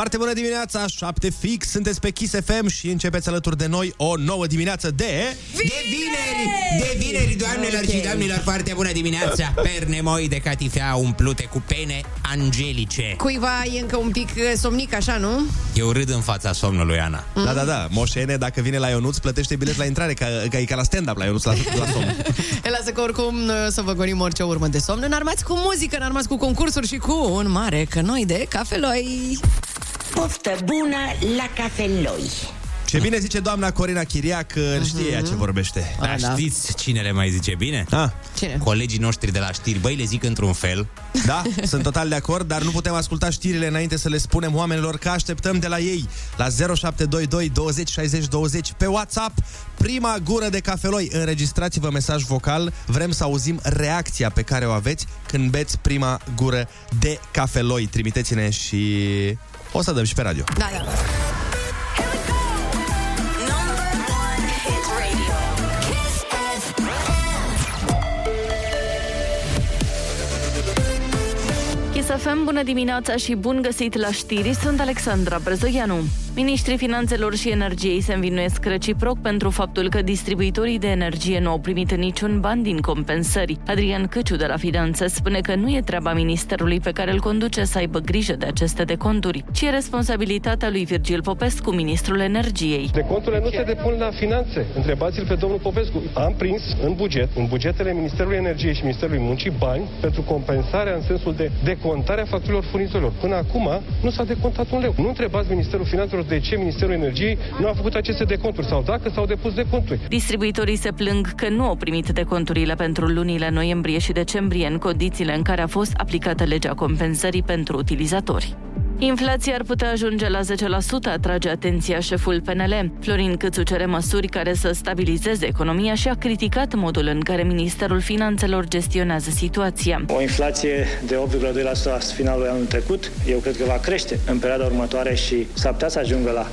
Foarte bună dimineața, 7 fix, sunteți pe Kiss FM și începeți alături de noi o nouă dimineață de... De vineri! De vineri, doamnelor okay. și domnilor, foarte bună dimineața! Perne moi de catifea umplute cu pene angelice. Cuiva e încă un pic uh, somnic, așa, nu? Eu râd în fața somnului, Ana. Da, da, da, Moșene, dacă vine la Ionuț, plătește bilet la intrare, ca, ca e ca la stand-up la Ionuț, la, la somn. El lasă că oricum uh, să vă gonim orice urmă de somn, înarmați cu muzică, înarmați cu concursuri și cu un mare cănoi de cafeloi. Poftă bună la cafeloi. Ce bine zice doamna Corina Chiriac, că știe ea ce vorbește. Dar da. știți cine le mai zice bine? Ah, Cine? Colegii noștri de la știri, băi, le zic într-un fel. da, sunt total de acord, dar nu putem asculta știrile înainte să le spunem oamenilor că așteptăm de la ei la 0722 20 60 20 pe WhatsApp prima gură de cafeloi. Înregistrați-vă mesaj vocal, vrem să auzim reacția pe care o aveți când beți prima gură de cafeloi. Trimiteți-ne și o să dăm și pe radio. Da, da. Number one hit radio. Kiss FM. Chisafem, bună dimineața și bun găsit la știri, sunt Alexandra Brezoianu. Ministrii Finanțelor și Energiei se învinuiesc reciproc pentru faptul că distribuitorii de energie nu au primit niciun ban din compensări. Adrian Căciu de la Finanțe spune că nu e treaba ministerului pe care îl conduce să aibă grijă de aceste deconturi, ci e responsabilitatea lui Virgil Popescu, ministrul energiei. Deconturile nu se depun la finanțe. Întrebați-l pe domnul Popescu. Am prins în buget, în bugetele Ministerului Energiei și Ministerului Muncii, bani pentru compensarea în sensul de decontarea facturilor furnizorilor. Până acum nu s-a decontat un leu. Nu întrebați Ministerul Finanțelor de ce Ministerul Energiei nu a făcut aceste deconturi sau dacă s-au depus deconturi. Distribuitorii se plâng că nu au primit deconturile pentru lunile noiembrie și decembrie în condițiile în care a fost aplicată legea compensării pentru utilizatori. Inflația ar putea ajunge la 10%, atrage atenția șeful PNL. Florin Câțu cere măsuri care să stabilizeze economia și a criticat modul în care Ministerul Finanțelor gestionează situația. O inflație de 8,2% la finalul anului trecut, eu cred că va crește în perioada următoare și s-ar putea să ajungă la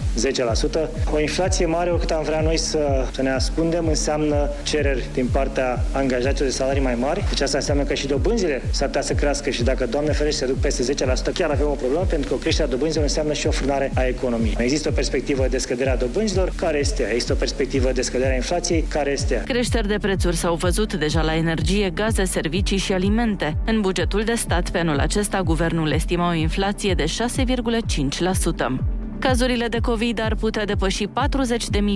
10%. O inflație mare, oricât am vrea noi să, să ne ascundem, înseamnă cereri din partea angajaților de salarii mai mari. Deci asta înseamnă că și dobânzile s-ar putea să crească și dacă, Doamne ferește, se duc peste 10%, chiar avem o problemă pentru că o creștere a dobânzilor înseamnă și o frânare a economiei. Există o perspectivă de scădere a dobânzilor, care este ea? Există o perspectivă de scădere a inflației, care este ea? Creșteri de prețuri s-au văzut deja la energie, gaze, servicii și alimente. În bugetul de stat pe anul acesta, guvernul estima o inflație de 6,5%. Cazurile de COVID ar putea depăși 40.000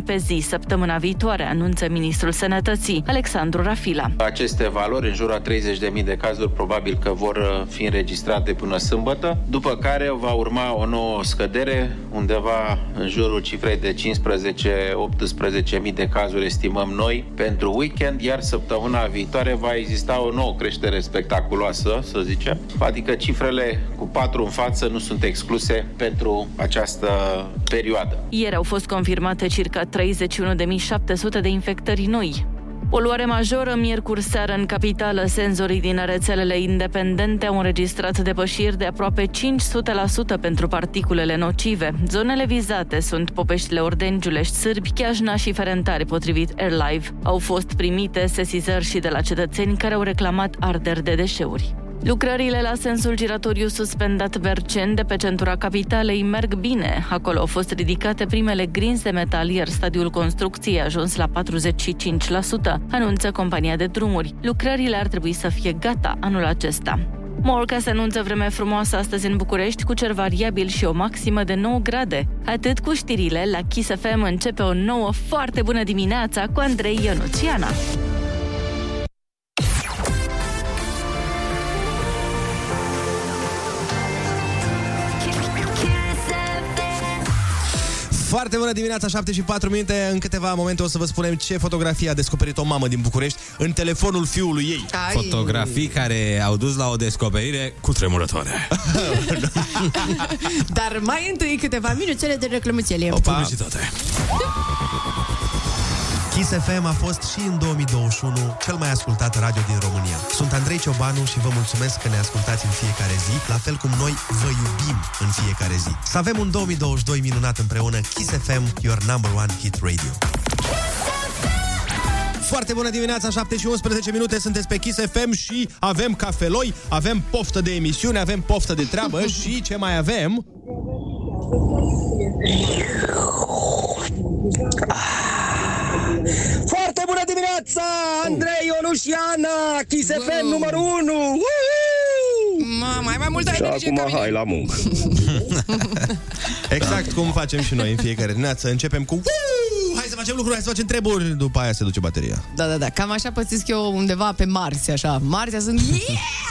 pe zi săptămâna viitoare, anunță ministrul Sănătății, Alexandru Rafila. Aceste valori, în jurul a 30.000 de cazuri, probabil că vor uh, fi înregistrate până sâmbătă, după care va urma o nouă scădere, undeva în jurul cifrei de 15-18.000 de cazuri, estimăm noi, pentru weekend, iar săptămâna viitoare va exista o nouă creștere spectaculoasă, să zicem, adică cifrele cu 4 în față nu sunt excluse pentru această perioadă. Ieri au fost confirmate circa 31.700 de infectări noi. Poluare majoră miercuri seară în capitală. Senzorii din rețelele independente au înregistrat depășiri de aproape 500% pentru particulele nocive. Zonele vizate sunt Popeștile Ordeni, Giulești, Sârbi, Chiajna și Ferentari, potrivit AirLive. Au fost primite sesizări și de la cetățeni care au reclamat arderi de deșeuri. Lucrările la sensul giratoriu suspendat Bercen de pe centura capitalei merg bine. Acolo au fost ridicate primele grinzi de metal, iar stadiul construcției a ajuns la 45%, anunță compania de drumuri. Lucrările ar trebui să fie gata anul acesta. Morca se anunță vreme frumoasă astăzi în București cu cer variabil și o maximă de 9 grade. Atât cu știrile, la Kiss FM începe o nouă foarte bună dimineața cu Andrei Ionuțiana. Foarte bună dimineața, 7 și 4 minute. În câteva momente o să vă spunem ce fotografie a descoperit o mamă din București în telefonul fiului ei. Ai. Fotografii care au dus la o descoperire cu tremurătoare. Dar mai întâi câteva minuțele de reclămățele. Publicitate. Kiss FM a fost și în 2021 cel mai ascultat radio din România. Sunt Andrei Ciobanu și vă mulțumesc că ne ascultați în fiecare zi, la fel cum noi vă iubim în fiecare zi. Să avem un 2022 minunat împreună. Kiss FM, your number one hit radio. Foarte bună dimineața, 7 și 11 minute, sunteți pe Kiss FM și avem cafeloi, avem poftă de emisiune, avem poftă de treabă și ce mai avem? Foarte bună dimineața! Andrei Ionușiana, Kiss FM numărul 1! Ma, mai mai multă Și energie acum ca mine. hai la muncă. Exact cum facem și noi în fiecare dimineață. Începem cu "Uuu, Hai să facem lucruri, hai să facem treburi După aia se duce bateria Da, da, da, cam așa pățesc eu undeva pe Marsi, așa. Marsia sunt, yeah, let's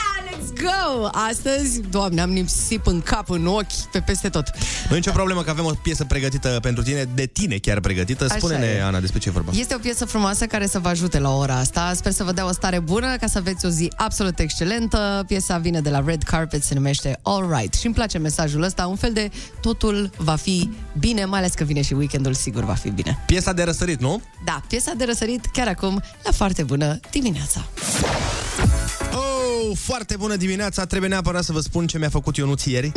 go! Astăzi, doamne, am nisip în cap, în ochi, pe peste tot. Nu e nicio problemă că avem o piesă pregătită pentru tine De tine chiar pregătită Așa Spune-ne, e. Ana, despre ce e vorba Este o piesă frumoasă care să vă ajute la ora asta. Sper să vă dea o stare bună ca să aveți o zi absolut excelentă. Piesa vine de la Red Carpet, se numește All Right. Și îmi place mesajul ăsta, un fel de totul va fi bine, mai ales că vine și weekendul, sigur va fi bine. Piesa de răsărit, nu? Da, piesa de răsărit chiar acum, la foarte bună dimineața. Oh, foarte bună dimineața Trebuie neapărat să vă spun ce mi-a făcut Ionuț ieri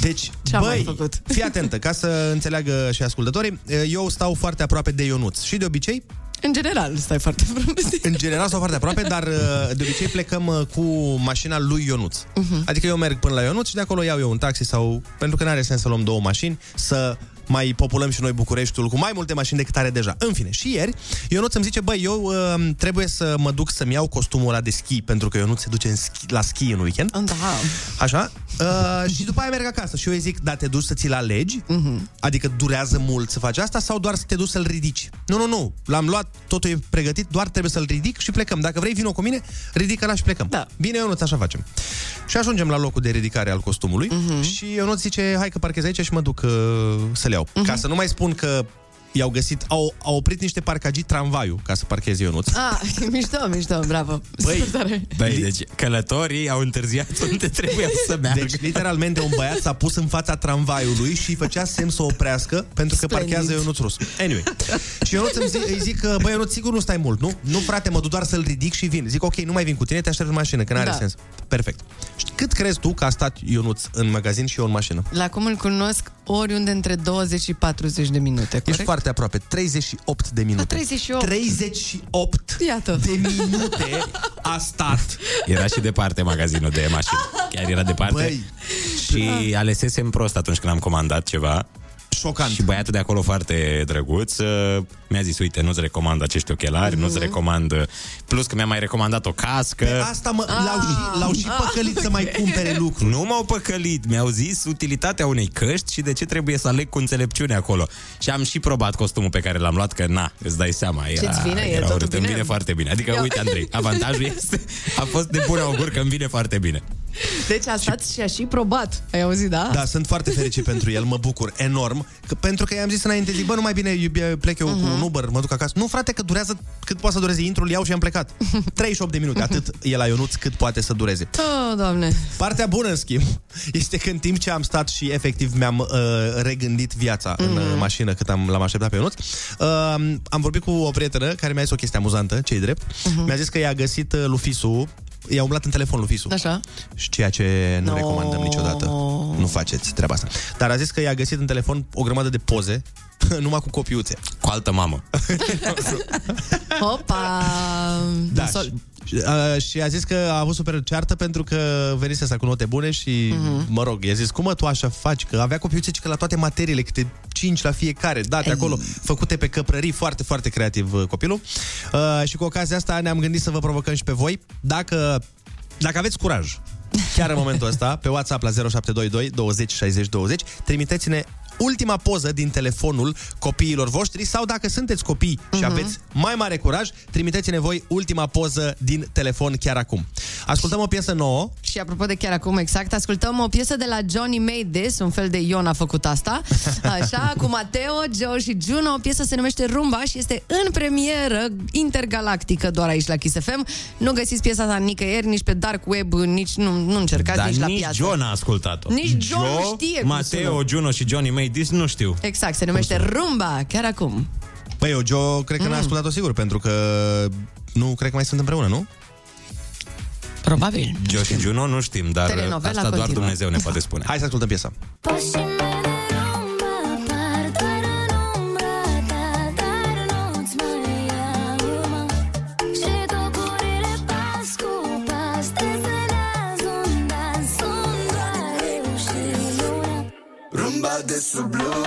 Deci, Ce-a mai băi, făcut? fii atentă Ca să înțeleagă și ascultătorii Eu stau foarte aproape de Ionuț Și de obicei În general, stai foarte frumos. În general stau foarte aproape, dar uh, de obicei plecăm uh, cu mașina lui Ionuț. Uh-huh. Adică eu merg până la Ionuț și de acolo iau eu un taxi sau... Pentru că nu are sens să luăm două mașini, să mai populăm și noi Bucureștiul cu mai multe mașini decât are deja. În fine, și ieri Ionuț îmi zice, băi, eu uh, trebuie să mă duc să-mi iau costumul ăla de schi, pentru că Ionuț se duce în schi, la schi în weekend. Da. Așa? Uh, și după aia merg acasă și eu îi zic, da, te duci să ți-l alegi? Uh-huh. Adică durează mult să faci asta sau doar să te duci să-l ridici? Nu, nu, nu, l-am luat, totul e pregătit, doar trebuie să-l ridic și plecăm. Dacă vrei, vino cu mine, ridică-l și plecăm. Da. Bine, Ionuț, așa facem. Și ajungem la locul de ridicare al costumului uh-huh. și Ionuț zice, hai că parchez aici și mă duc uh, să-l iau. Uh-huh. Ca să nu mai spun că i-au găsit, au, au oprit niște parcagii tramvaiul ca să parcheze Ionuț. Ah, mișto, mișto, bravo. Băi, Super tare. Băi, deci călătorii au întârziat unde trebuie să meargă. Deci, literalmente, un băiat s-a pus în fața tramvaiului și îi făcea semn să oprească pentru că Splendid. parchează Ionuț Rus. Anyway. Și Ionuț îmi zic, îi zic că, băi, Ionuț, sigur nu stai mult, nu? Nu, frate, mă duc doar să-l ridic și vin. Zic, ok, nu mai vin cu tine, te aștept în mașină, că n-are Da. sens. Perfect. Și cât crezi tu că a stat Ionuț în magazin și eu în mașină? La cum îl cunosc, oriunde între 20 și 40 de minute, corect? Ești foarte aproape, 38 de minute. A, 38. 38 Iată. de minute a stat. Era și departe magazinul de mașini. Chiar era departe. Băi. Și alesesem prost atunci când am comandat ceva. Șocant. Și băiatul de acolo foarte drăguț uh, mi-a zis, uite, nu-ți recomand acești ochelari, nu-ți recomand... uh, Plus că mi-a mai recomandat o cască. Pe asta mă, l-au, și, l-au și păcălit să mai cumpere lucruri. Nu m-au păcălit, mi-au zis utilitatea unei căști și de ce trebuie să aleg cu înțelepciune acolo. Și am și probat costumul pe care l-am luat, că na, îți dai seama. Era, Ce-ți vine? E era totul urât, îmi bine? vine foarte bine. Adică, Ia. uite, Andrei, avantajul este, a fost de bun augur că îmi vine foarte bine. Deci a stat și a și probat. Ai auzit, da? Da, sunt foarte fericit pentru el, mă bucur enorm, că, pentru că i-am zis înainte, zic, bă, nu mai bine eu plec eu uh-huh. cu un Uber, mă duc acasă. Nu, frate, că durează cât poate să dureze, intru, îl iau și am plecat. 38 de minute, atât e la Ionuț cât poate să dureze. Oh, doamne. Partea bună, în schimb, este că în timp ce am stat și efectiv mi-am uh, regândit viața mm. în uh, mașină cât am, l-am așteptat pe Ionuț, uh, am vorbit cu o prietenă care mi-a zis o chestie amuzantă, ce drept. Uh-huh. Mi-a zis că i-a găsit uh, Lufisul, i-a umblat în telefon Lufisul. Așa. Și ceea ce nu No. recomandăm niciodată. Nu faceți treaba asta. Dar a zis că i-a găsit în telefon o grămadă de poze, numai cu copiuțe. Cu altă mamă. Opa! Da, Nasol. Și, uh, și a zis că a avut super ceartă pentru că venise să cu note bune și, Mhm. mm-hmm. mă rog, i-a zis, cum mă tu așa faci? Că avea copiuțe ci că la toate materiile, câte 5 la fiecare, date Ei. acolo, făcute pe căprării, foarte, foarte creativ uh, copilul. Uh, și cu ocazia asta ne-am gândit să vă provocăm și pe voi, dacă, dacă aveți curaj, chiar în momentul ăsta, pe WhatsApp la 0722 20 60 20, trimiteți-ne ultima poză din telefonul copiilor voștri sau dacă sunteți copii și Mhm. aveți mai mare curaj, trimiteți-ne voi ultima poză din telefon chiar acum. Ascultăm o piesă nouă. Și apropo de chiar acum, exact, ascultăm o piesă de la Johnny Made This, un fel de Ion a făcut asta, așa, cu Mateo, Joe și Juno, o piesă se numește Rumba și este în premieră intergalactică doar aici la Kiss FM. Nu găsiți piesa asta nicăieri, nici pe Dark Web, nici nu, nu încercați Dar nici la nici piață. John a ascultat-o. Nici John nu Joe, știe cum Mateo, sună. Juno și Johnny May This nu știu. Exact, se numește Rumba, chiar acum. Păi eu, Joe, cred că mm. n-a ascultat-o sigur, pentru că nu cred că mai sunt împreună, nu? Probabil. Joe și Juno nu știm, dar Telenovela asta doar continuă. Dumnezeu ne poate spune. Hai să ascultăm piesa. Rumba de sub luna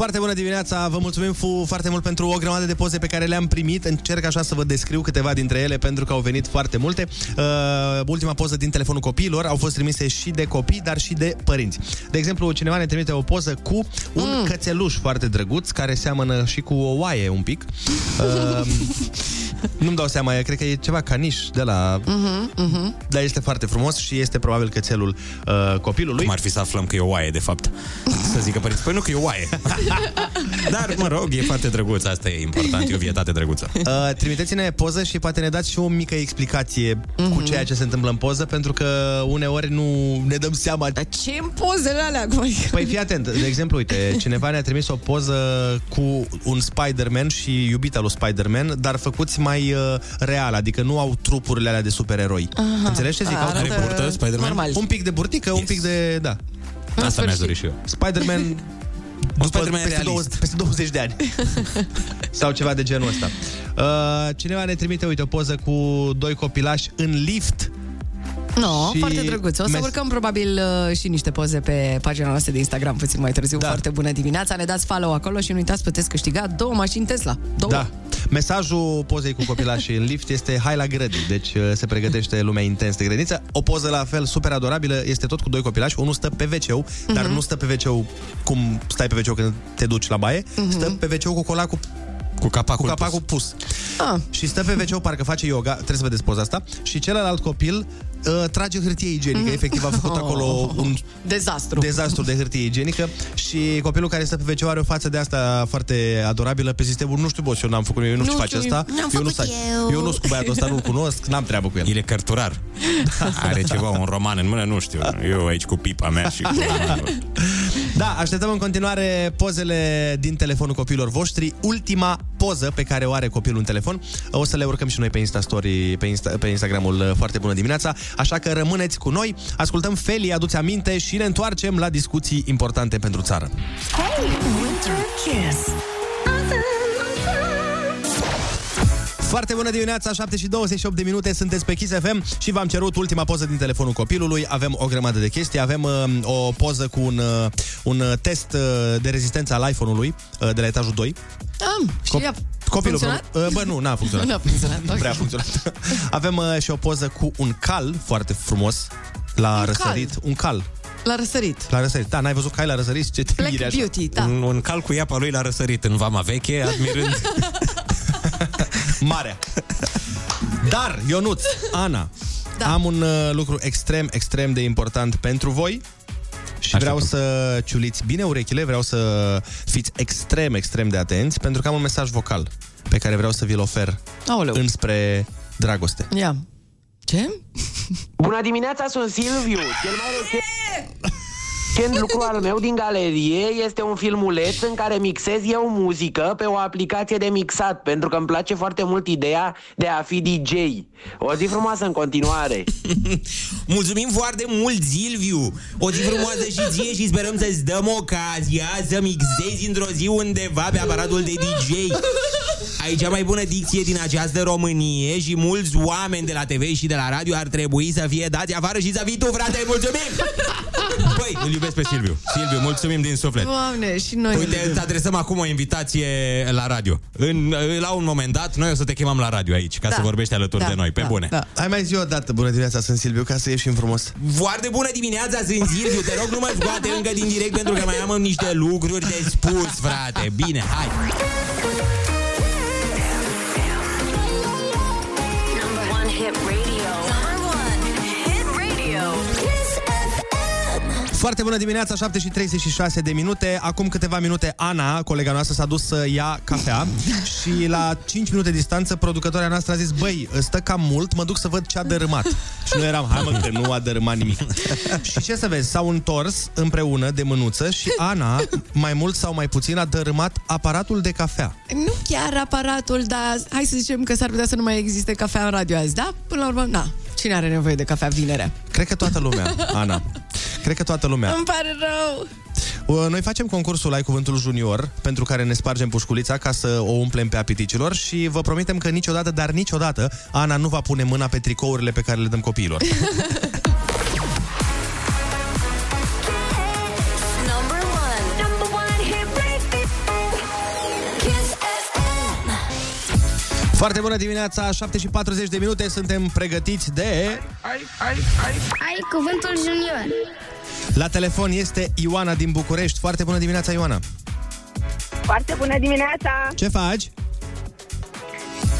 Foarte bună dimineața, vă mulțumim fu- foarte mult pentru o grămadă de poze pe care le-am primit. Încerc așa să vă descriu câteva dintre ele pentru că au venit foarte multe. Uh, ultima poză din telefonul copiilor au fost trimise și de copii, dar și de părinți. De exemplu, cineva ne trimite o poză cu un mm. cățeluș foarte drăguț care seamănă și cu o oaie un pic. Uh, nu-mi dau seama, cred că e ceva caniș de la... Mhm, mhm. Dar este foarte frumos și este probabil cățelul uh, copilului. Cum ar fi să aflăm că e o oaie, de fapt? Să zică părinții, păi nu că e o oaie. Dar, mă rog, e foarte drăguț, asta e important, e o vietate drăguță. Uh, trimiteți-ne poză și poate ne dați și o mică explicație mm-hmm. Mhm. cu ceea ce se întâmplă în poză, pentru că uneori nu ne dăm seama. Dar ce în pozele alea? Păi fii atent, de exemplu, uite, cineva ne-a trimis o poză cu un Spider-Man și iubita lui Spider-Man, dar făcuți mai uh, real, adică nu au trupurile alea de supereroi. Aha. Înțelegi ce zic? Arată Au trupuri. burtă, Spider-Man? normal. Un pic de burtică, yes. un pic de... Da. Asta mi-aș dori și eu. Spider-Man Un după, Spider-Man peste, realist. 20, peste 20 de ani. Sau ceva de genul ăsta. Uh, cineva ne trimite, uite, o poză cu doi copilași în lift. No, Și foarte drăguț. O să mes- urcăm probabil uh, și niște poze pe pagina noastră de Instagram puțin mai târziu. Da. Foarte bună dimineața. Ne dați follow acolo și nu uitați, puteți câștiga două mașini Tesla. Două. Da. Mesajul pozei cu copilașii în lift este hai la grădi, deci uh, se pregătește lumea intens de grădiniță. O poză la fel super adorabilă este tot cu doi copilași, unul stă pe wc Mhm. dar nu stă pe wc cum stai pe wc când te duci la baie, Mhm. stă pe wc cu colacul Cu capacul, cu capacul pus. Ah. Și stă pe wc parcă face yoga, trebuie să vedeți poza asta, și celălalt copil uh, trage hârtie igienică, Mhm. efectiv a făcut acolo un Dezastru. dezastru de hârtie igienică și copilul care stă pe wc are o față de asta foarte adorabilă pe sistemul, nu știu, boss, eu n-am făcut, eu nu știu ce face știu, asta, n-am eu nu făcut stai- eu. eu nu sunt cu băiatul ăsta, nu-l cunosc, n-am treabă cu el. El e cărturar. Are ceva, un roman în mână, nu știu. Eu aici cu pipa mea și cu romanul. Da, așteptăm în continuare pozele din telefonul copiilor voștri. Ultima poză pe care o are copilul în telefon o să le urcăm și noi pe Insta Story, pe, Insta, pe Instagramul uh, Foarte Bună Dimineața, așa că rămâneți cu noi, ascultăm Feli, aduți aminte și ne întoarcem la discuții importante pentru țară. Hey, Winter Kiss. Foarte bună dimineața, 7 și 28 de minute, sunteți pe Kiss FM și v-am cerut ultima poză din telefonul copilului. Avem o grămadă de chestii, avem uh, o poză cu un, uh, un uh, test uh, de rezistență al iPhone-ului uh, de la etajul 2. Am, și Cop- a Copilul funcționat? Uh, bă, nu, n-a funcționat. Nu a funcționat, Nu ok. prea a funcționat. Avem uh, și o poză cu un cal foarte frumos la Un răsărit. Un cal. L-a răsărit. La răsărit. Da, n-ai văzut cai la răsărit? Ce te Black miri așa? Beauty, da. Un, un cal cu iapa lui l-a răsărit în vama veche, admirând... Marea. Dar, Ionuț, Ana, da. am un uh, lucru extrem, extrem de important pentru voi și vreau să ciuliți bine urechile, vreau să fiți extrem, extrem de atenți, pentru că am un mesaj vocal pe care vreau să vi-l ofer Aoleu. înspre dragoste. Ia. Ce? Bună dimineața, sunt Silviu. Cel mai recent recent lucru al meu din galerie este un filmuleț în care mixez eu muzică pe o aplicație de mixat, pentru că îmi place foarte mult ideea de a fi DJ. O zi frumoasă în continuare. Mulțumim foarte mult, Silviu! O zi frumoasă și ție și sperăm să-ți dăm ocazia să mixezi într-o zi undeva pe aparatul de DJ. Ai cea mai bună dicție din această Românie și mulți oameni de la TV și de la radio ar trebui să fie dați afară și să fii tu, frate! Mulțumim! Băi, îl iubesc pe Silviu. Silviu, mulțumim din suflet. Doamne, și noi. Uite, îți adresăm acum o invitație la radio. În, la un moment dat, noi o să te chemăm la radio aici, ca Da. să vorbești alături Da, de noi. Pe da, bune. da. Hai mai zi o dată, bună dimineața, sunt Silviu, ca să ieșim frumos. Foarte bună dimineața, sunt Silviu. Te rog, nu mă scoate încă din direct pentru că mai am niște lucruri de spus, frate. Bine, hai. Foarte bună dimineața, 7 și 36 de minute. Acum câteva minute, Ana, colega noastră, s-a dus să ia cafea și la 5 minute distanță, producătoarea noastră a zis, băi, stă cam mult, mă duc să văd ce a dărâmat. Și noi eram, hai mă, că nu a dărâmat nimic. și ce să vezi, s-au întors împreună de mânuță și Ana, mai mult sau mai puțin, a dărâmat aparatul de cafea. Nu chiar aparatul, dar hai să zicem că s-ar putea să nu mai existe cafea în radio azi, da? Până la urmă, na. Cine are nevoie de cafea vinerea? Cred că toată lumea, Ana. Cred că toată lumea. Îmi pare rău. Uh, Noi facem concursul Ai Cuvântul Junior, pentru care ne spargem pușculița ca să o umplem pe apiticilor și vă promitem că niciodată, dar niciodată, Ana nu va pune mâna pe tricourile pe care le dăm copiilor. Foarte bună dimineața, 7 și 40 de minute, suntem pregătiți de... Ai, ai, ai. Ai cuvântul junior. La telefon este Ioana din București. Foarte bună dimineața, Ioana. Foarte bună dimineața! Ce faci?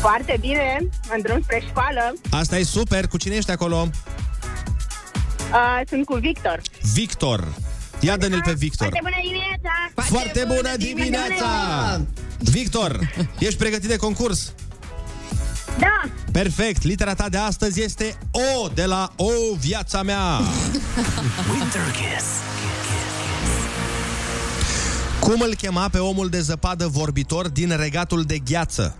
Foarte bine, în drum spre școală. Asta e super, cu cine ești acolo? Uh, sunt cu Victor. Victor. Ia dă-ne-l pe Victor. Foarte bună dimineața! Foarte bună dimineața! Victor, ești pregătit de concurs? Da! Perfect! Litera ta de astăzi este O de la O, viața mea! Winter Kiss. Cum îl chema pe omul de zăpadă vorbitor din regatul de gheață?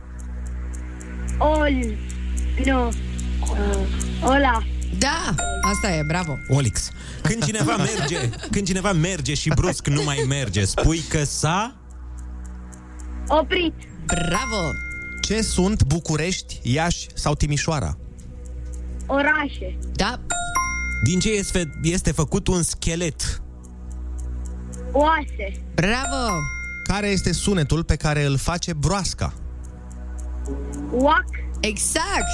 Ol... Nu... Uh, Ola. Da, asta e, bravo. Olix. Când cineva merge, când cineva merge și brusc nu mai merge, spui că s-a... Oprit. Bravo! Ce sunt București, Iași sau Timișoara? Orașe. Da. Din ce este, este făcut un schelet? Oase. Bravo! Care este sunetul pe care îl face broasca? Oac. Exact!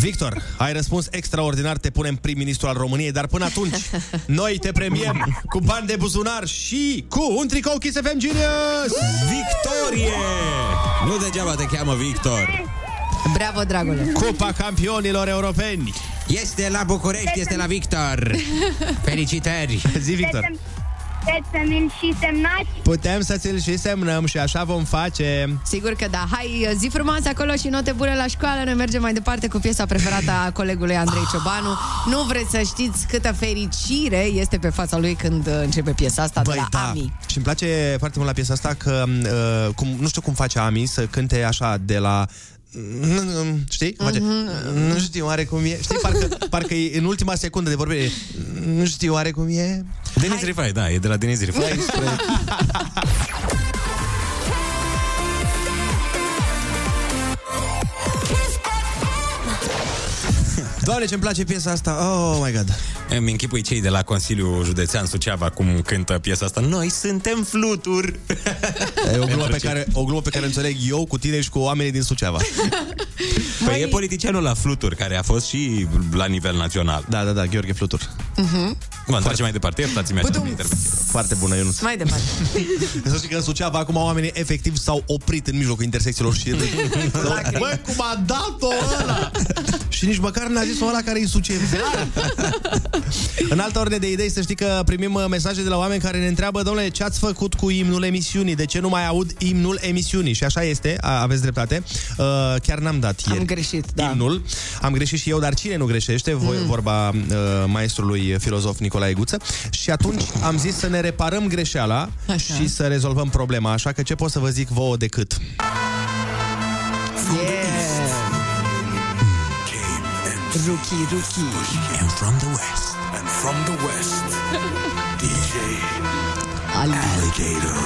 Victor, ai răspuns extraordinar, te punem prim-ministru al României, dar până atunci, noi te premiem cu bani de buzunar și cu un tricou Kiss FM Genius! Victorie! Nu degeaba te cheamă Victor. Bravo, dragule! Cupa campionilor europeni! Este la București, este la Victor. Felicitări! Zi, Victor! Puteți să mi și semnați? Putem să ți-l și semnăm și așa vom face. Sigur că da. Hai, zi frumoasă acolo și note bune la școală. Noi mergem mai departe cu piesa preferată a colegului Andrei Ciobanu. Nu vreți să știți câtă fericire este pe fața lui când uh, începe piesa asta de la da. Ami. Și îmi place foarte mult la piesa asta că, uh, cum, nu știu cum face Ami să cânte așa de la Știi? Cum face? Nu știu oare cum e. Știi? Parcă, parcă e în ultima secundă de vorbire. Nu știu oare cum e. Denis Rifai, da, e de la Denis Rifai. spre... Doamne, ce-mi place piesa asta. Oh my god. Îmi închipui cei de la Consiliul Județean Suceava cum cântă piesa asta. Noi suntem fluturi. E o glumă, Pentru pe ce? care, o glumă pe care o înțeleg eu cu tine și cu oamenii din Suceava. Păi e politicianul la fluturi, care a fost și la nivel național. Da, da, da, Gheorghe Flutur. Mhm. Mă întoarce mai departe, iertați-mi așa Putum. de intervenție. Foarte bună, eu nu Mai departe. Să știi că în Suceava acum oamenii efectiv s-au oprit în mijlocul intersecțiilor și râd. Bă, cum a dat-o ăla! și nici măcar n-a zis-o ăla care e sucevean. în altă ordine de idei, să știi că primim uh, mesaje de la oameni care ne întreabă, domnule, ce ați făcut cu imnul emisiunii? De ce nu mai aud imnul emisiunii? Și așa este, a, aveți dreptate. Uh, chiar n-am dat ieri Am greșit, da. imnul. Am greșit și eu, dar cine nu greșește? Voi, Mm. Vorba uh, maestrului filozof Nicolae Guță. Și atunci am zis să ne reparăm greșeala Așa. și să rezolvăm problema. Așa că ce pot să vă zic vouă decât? Rookie, rookie. And from the west. And from the west, DJ Alligator.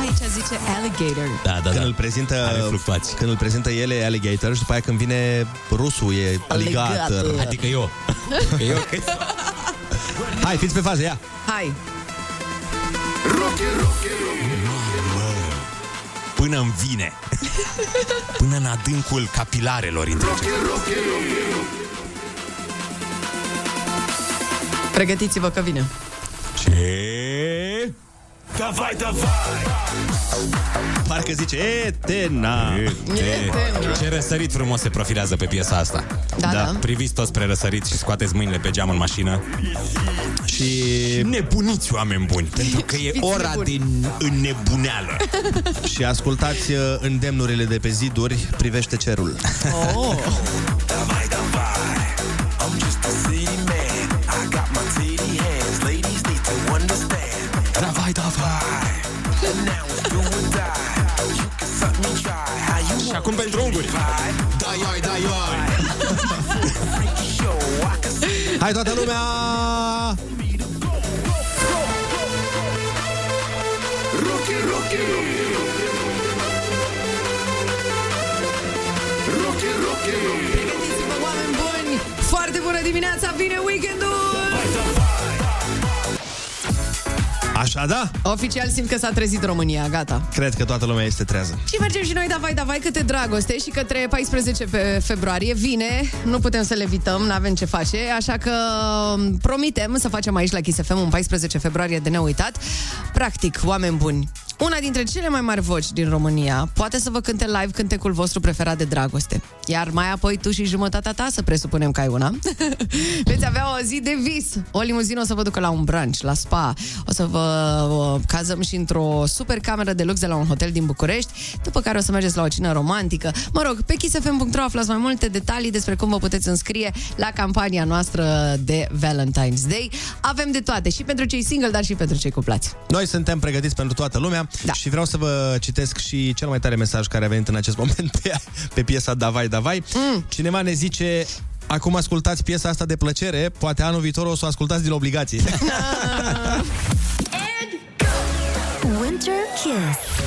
Aici zice alligator. Da, da, când da. îl prezintă Are fluctuații. când îl prezintă ele alligator și după aia când vine rusul e alligator. Alligator. Adică eu. eu cred. Hai, fiți pe fază, ia. Hai. Până îmi vine. Până în adâncul capilarelor între Pregătiți-vă că vine. Ce? Davai, davai Parcă zice Etena. Etena. Ce răsărit frumos se profilează pe piesa asta. Da, da. Priviți toți spre răsărit și scoateți mâinile pe geam în mașină. Și nebuniți, oameni buni, pentru că e Fiți ora nebuni. de înnebuneală. și ascultați uh, îndemnurile de pe ziduri, privește cerul. Oh. acum pentru unguri. Da, ioi, da, ioi Show, I can see Hai toată lumea! Rookie, rookie Rookie, rookie Pregătiți-vă, oameni buni! Foarte bună dimineața, vine weekendul! Așa da? Oficial simt că s-a trezit România, gata. Cred că toată lumea este trează. Și mergem și noi, davai, davai, câte dragoste și către 14 pe februarie vine, nu putem să le evităm, nu avem ce face, așa că um, promitem să facem aici la Kiss FM un 14 februarie de neuitat. Practic, oameni buni, una dintre cele mai mari voci din România poate să vă cânte live cântecul vostru preferat de dragoste. Iar mai apoi tu și jumătatea ta să presupunem că ai una. Veți avea o zi de vis. O limuzină o să vă ducă la un brunch, la spa. O să vă uh, cazăm și într-o super cameră de lux de la un hotel din București, după care o să mergeți la o cină romantică. Mă rog, pe kissfm.ro aflați mai multe detalii despre cum vă puteți înscrie la campania noastră de Valentine's Day. Avem de toate, și pentru cei single, dar și pentru cei cuplați. Noi suntem pregătiți pentru toată lumea Da. și vreau să vă citesc și cel mai tare mesaj care a venit în acest moment pe, pe piesa Davai Davai. Mm. Cineva ne zice Acum ascultați piesa asta de plăcere, poate anul viitor o să o ascultați din obligație. Winter Kiss.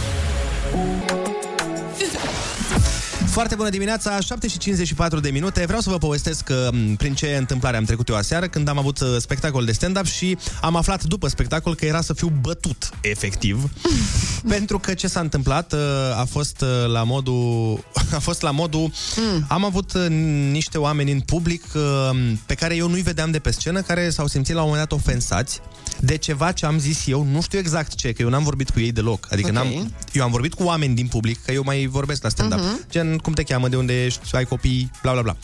Foarte bună dimineața, 7 și 54 de minute. Vreau să vă povestesc uh, prin ce întâmplare am trecut eu aseară când am avut uh, spectacol de stand-up și am aflat după spectacol că era să fiu bătut, efectiv. pentru că ce s-a întâmplat uh, a fost uh, la modul... a fost la modul... Mm. Am avut uh, niște oameni în public uh, pe care eu nu-i vedeam de pe scenă, care s-au simțit la un moment dat ofensați de ceva ce am zis eu, nu știu exact ce, că eu n-am vorbit cu ei deloc. Adică Ok. n-am, eu am vorbit cu oameni din public, că eu mai vorbesc la stand-up. Mhm. Gen, cum te cheamă, de unde ești, ai copii, bla bla bla.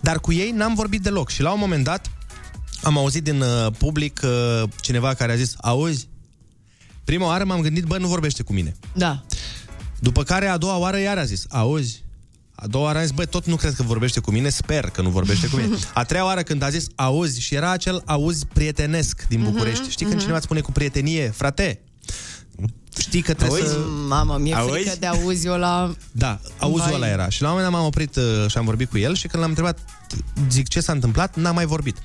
Dar cu ei n-am vorbit deloc și la un moment dat am auzit din uh, public uh, cineva care a zis, auzi, prima oară m-am gândit, bă, nu vorbește cu mine. Da. După care a doua oară iar a zis, auzi, a doua oară a zis, bă, tot nu cred că vorbește cu mine, sper că nu vorbește cu mine. A treia oară când a zis, auzi, și era acel auzi prietenesc din București. Mhm, Știi când mhm. cineva îți spune cu prietenie, frate, știi că trebuie Auzi? să... Mamă, mi-e Auzi? frică de auzi ăla. Da, auzul Vai. ăla era. Și la un moment dat m-am oprit uh, și am vorbit cu el și când l-am întrebat, zic, ce s-a întâmplat, n-am mai vorbit.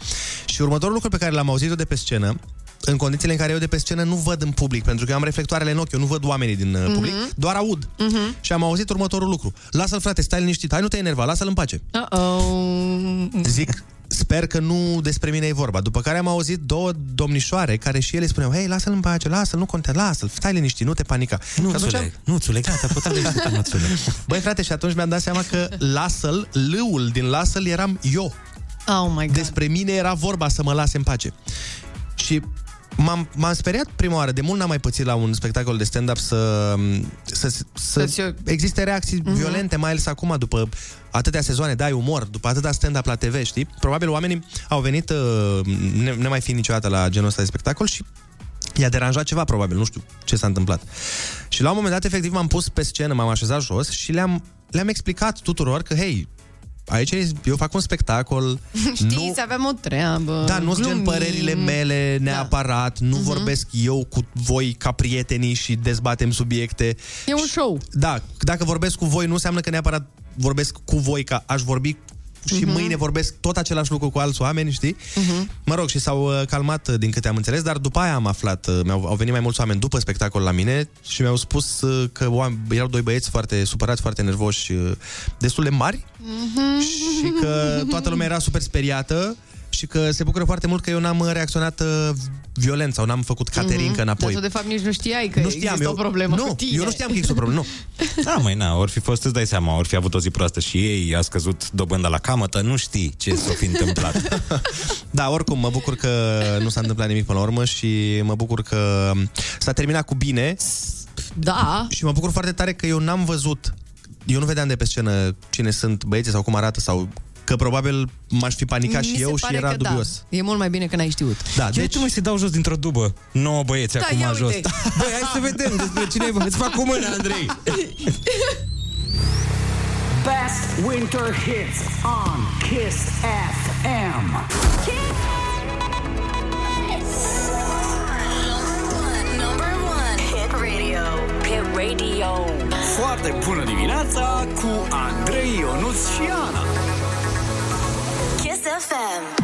Și următorul lucru pe care l-am auzit eu de pe scenă în condițiile în care eu de pe scenă nu văd în public, pentru că eu am reflectoarele în ochi, eu nu văd oamenii din uh, public, Mhm. doar aud. Mhm. Și am auzit următorul lucru. Lasă-l, frate, stai liniștit, hai nu te enerva, lasă-l în pace. Uh-oh. Zic, sper că nu despre mine e vorba. După care am auzit două domnișoare care și ele spuneau, hei, lasă-l în pace, lasă-l, nu contează, lasă-l, stai liniștit, nu te panica. Nu, Și atunci țule, nu, țule, gata, putea liniștit, nu, țule. Băi, frate, și atunci mi-am dat seama că lasă-l, lâul din lasă-l eram eu. Oh my God. Despre mine era vorba să mă lase în pace. Și m-am, m-am speriat prima oară. De mult n-am mai pățit la un spectacol de stand-up să, să, să Să-ți- existe reacții Mhm. violente, mai ales acum, după atâtea sezoane, dai umor, după atâta stand-up la TV, știi? Probabil oamenii au venit uh, ne, nemai fiind niciodată la genul ăsta de spectacol și i-a deranjat ceva, probabil, nu știu ce s-a întâmplat. Și la un moment dat, efectiv, m-am pus pe scenă, m-am așezat jos și le-am, le-am explicat tuturor că, hei, aici e- eu fac un spectacol, Știi, să avem o treabă. da, nu-s gen glumim. părerile mele neapărat, da. nu Mhm. vorbesc eu cu voi ca prietenii și dezbatem subiecte. E un show. Da, dacă vorbesc cu voi nu înseamnă că neapărat vorbesc cu voi ca aș vorbi și Mhm. mâine vorbesc tot același lucru cu alți oameni, știi? Mhm. Mă rog, și s-au uh, calmat uh, din câte am înțeles, dar după aia am aflat, uh, mi-au, au venit mai mulți oameni după spectacol la mine și mi-au spus uh, că oameni, erau doi băieți foarte supărați, foarte nervoși, uh, destul de mari și că toată lumea era super speriată și că se bucură foarte mult că eu n-am uh, reacționat uh, violent sau n-am făcut caterincă Mhm. înapoi. Dar tu, de fapt, nici nu știai că Nu știam, există eu- o problemă nu, cu tine. eu nu știam că există o problemă, nu. Da, mai na, ori fi fost, îți dai seama, ori fi avut o zi proastă și ei, a scăzut dobânda la camătă, nu știi ce s-o fi întâmplat. Da, oricum, mă bucur că nu s-a întâmplat nimic până la urmă și mă bucur că s-a terminat cu bine. Da. Și mă bucur foarte tare că eu n-am văzut, eu nu vedeam de pe scenă cine sunt băieții sau cum arată sau că probabil m-aș fi panicat Mi și se eu și pare era că dubios. Da. E mult mai bine că n-ai știut. Da, deci... tu mai să dau jos dintr-o dubă. Nouă băieți Da, acum ia jos. uite. Băi, hai să vedem despre cine e Îți fac cu mâna, Andrei. Best winter hits on Kiss FM. Number one. Hit radio. Hit radio. Foarte bună dimineața cu Andrei Ionuț și Ana. Kiss FM.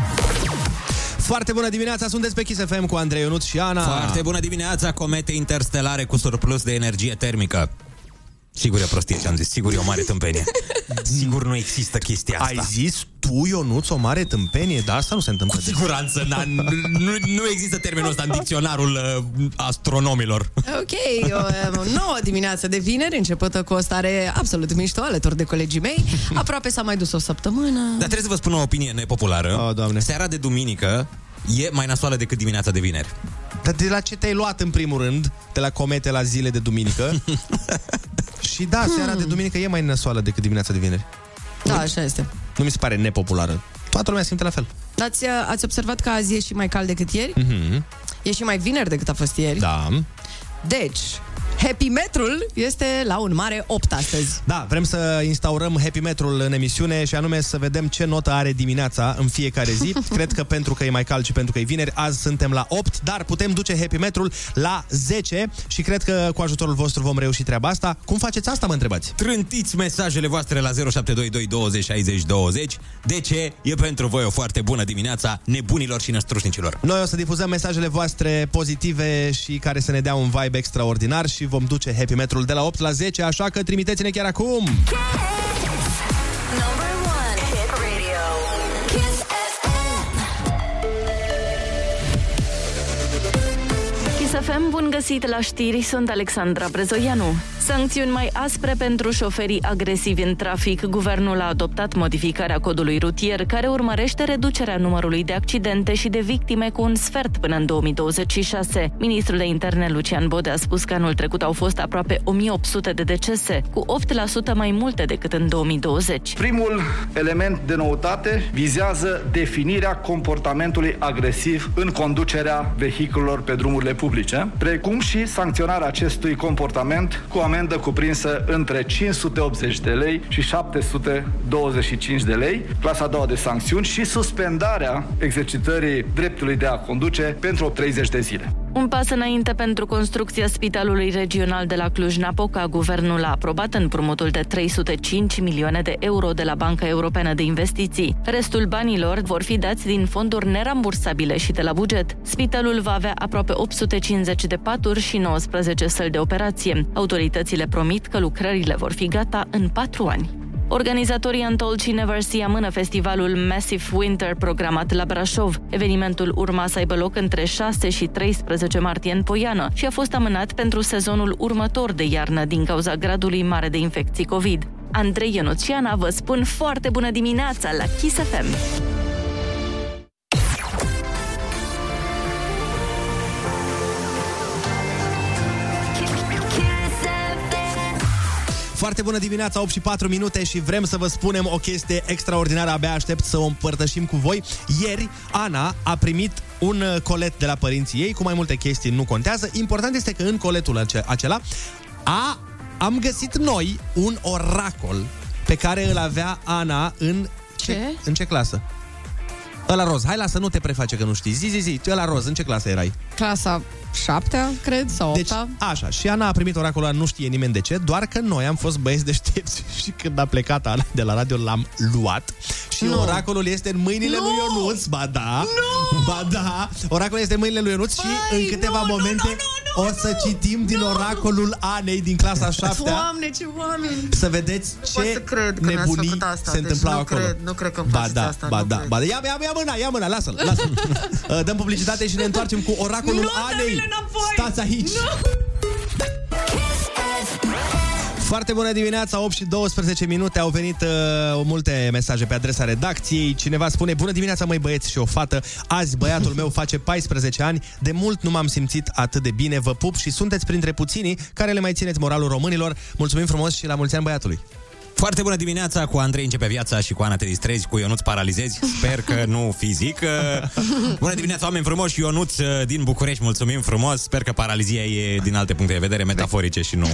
Foarte bună dimineața, sunteți pe Kiss FM cu Andrei Ionuț și Ana. Foarte bună dimineața, comete interstelare cu surplus de energie termică. Sigur e o prostie ce am zis, sigur e o mare tâmpenie. Sigur nu există chestia asta. Ai zis tu, Ionuț, o mare tâmpenie? Da, asta nu se întâmplă. Cu siguranță, na, nu, nu există termenul ăsta în dicționarul uh, astronomilor. Ok, o, o nouă dimineață de vineri, începută cu o stare absolut mișto alături de colegii mei. Aproape s-a mai dus o săptămână. Dar trebuie să vă spun o opinie nepopulară. Oh, doamne. Seara de duminică e mai nasoală decât dimineața de vineri. Dar de la ce te-ai luat în primul rând? De la comete la zile de duminică? și da, seara de duminică e mai năsoală decât dimineața de vineri. Da, așa este. Nu mi se pare nepopulară. Toată lumea simte la fel. Ați, ați observat că azi e și mai cald decât ieri? Mm-hmm. E și mai vineri decât a fost ieri? Da. Deci, Happy Metrul este la un mare 8 astăzi. Da, vrem să instaurăm Happy Metrul în emisiune și anume să vedem ce notă are dimineața în fiecare zi. Cred că pentru că e mai cald și pentru că e vineri, azi suntem la 8, dar putem duce Happy Metrul la 10 și cred că cu ajutorul vostru vom reuși treaba asta. Cum faceți asta, mă întrebați? Trântiți mesajele voastre la 0722 20 60 20. De ce? E pentru voi o foarte bună dimineața nebunilor și năstrușnicilor. Noi o să difuzăm mesajele voastre pozitive și care să ne dea un vibe extraordinar și vom duce Happy Metrul de la 8 la 10, așa că trimiteți-ne chiar acum! Number one. Hit radio. Kiss FM. Kiss FM, bun găsit la știri, sunt Alexandra Brezoianu. Sancțiuni mai aspre pentru șoferii agresivi în trafic. Guvernul a adoptat modificarea codului rutier, care urmărește reducerea numărului de accidente și de victime cu un sfert până în 2026. Ministrul de interne Lucian Bode a spus că anul trecut au fost aproape 1800 de decese, cu 8% mai multe decât în 2020. Primul element de noutate vizează definirea comportamentului agresiv în conducerea vehiculelor pe drumurile publice, precum și sancționarea acestui comportament cu amendă cuprinsă între 580 de lei și 725 de lei, clasa a doua de sancțiuni și suspendarea exercitării dreptului de a conduce pentru 30 de zile. Un pas înainte pentru construcția Spitalului Regional de la Cluj-Napoca. Guvernul a aprobat împrumutul de 305 milioane de euro de la Banca Europeană de Investiții. Restul banilor vor fi dați din fonduri nerambursabile și de la buget. Spitalul va avea aproape 850 de paturi și 19 săli de operație. Autoritățile promit că lucrările vor fi gata în 4 ani. Organizatorii Untold și Never See amână festivalul Massive Winter programat la Brașov. Evenimentul urma să aibă loc între 6 și 13 martie în Poiană și a fost amânat pentru sezonul următor de iarnă din cauza gradului mare de infecții COVID. Andrei Ionuțiana vă spun foarte bună dimineața la Kiss FM. Foarte bună dimineața, 8 și 4 minute și vrem să vă spunem o chestie extraordinară, abia aștept să o împărtășim cu voi. Ieri, Ana a primit un uh, colet de la părinții ei, cu mai multe chestii, nu contează. Important este că în coletul ace- acela a, am găsit noi un oracol pe care îl avea Ana în ce, Ce? în ce clasă? Ăla roz. Hai, lasă, nu te preface că nu știi. Zi, zi, zi. Ăla roz, în ce clasă erai? Clasa 7 cred, sau 8 Deci, așa, și Ana a primit oracolul ăla, nu știe nimeni de ce, doar că noi am fost băieți deștepți și când a plecat Ana de la radio l-am luat și Nu. oracolul este în mâinile Nu. lui Ionuț, ba da, Nu. ba da, oracolul este în mâinile lui Ionuț și în câteva momente o să citim din oracolul Anei din clasa 7 Doamne, ce oameni! să vedeți pot ce să cred că mi-ați nebunii făcut asta, se deci întâmplau nu acolo. cred, nu cred că îmi ba faceți da, asta, ba nu da, cred. ba da. Ia, ia, ia mâna, ia mâna, lasă-l, lasă Dăm publicitate și ne întoarcem cu oracolul Nu, Anei. dă-mi-le înapoi! Stați aici. Foarte bună dimineața, 8 și 12 minute. Au venit uh, multe mesaje pe adresa redacției. Cineva spune, bună dimineața măi băieți și o fată. Azi băiatul meu face 14 ani. De mult nu m-am simțit atât de bine. Vă pup și sunteți printre puținii Care le mai țineți moralul românilor. Mulțumim frumos și la mulți ani băiatului Foarte bună dimineața, cu Andrei începe viața și cu Ana te distrezi, cu Ionuț paralizezi. Sper că nu fizic. Bună dimineața, oameni frumoși, Ionuț uh, din București, mulțumim frumos. Sper că paralizia e din alte puncte de vedere metaforice și nu...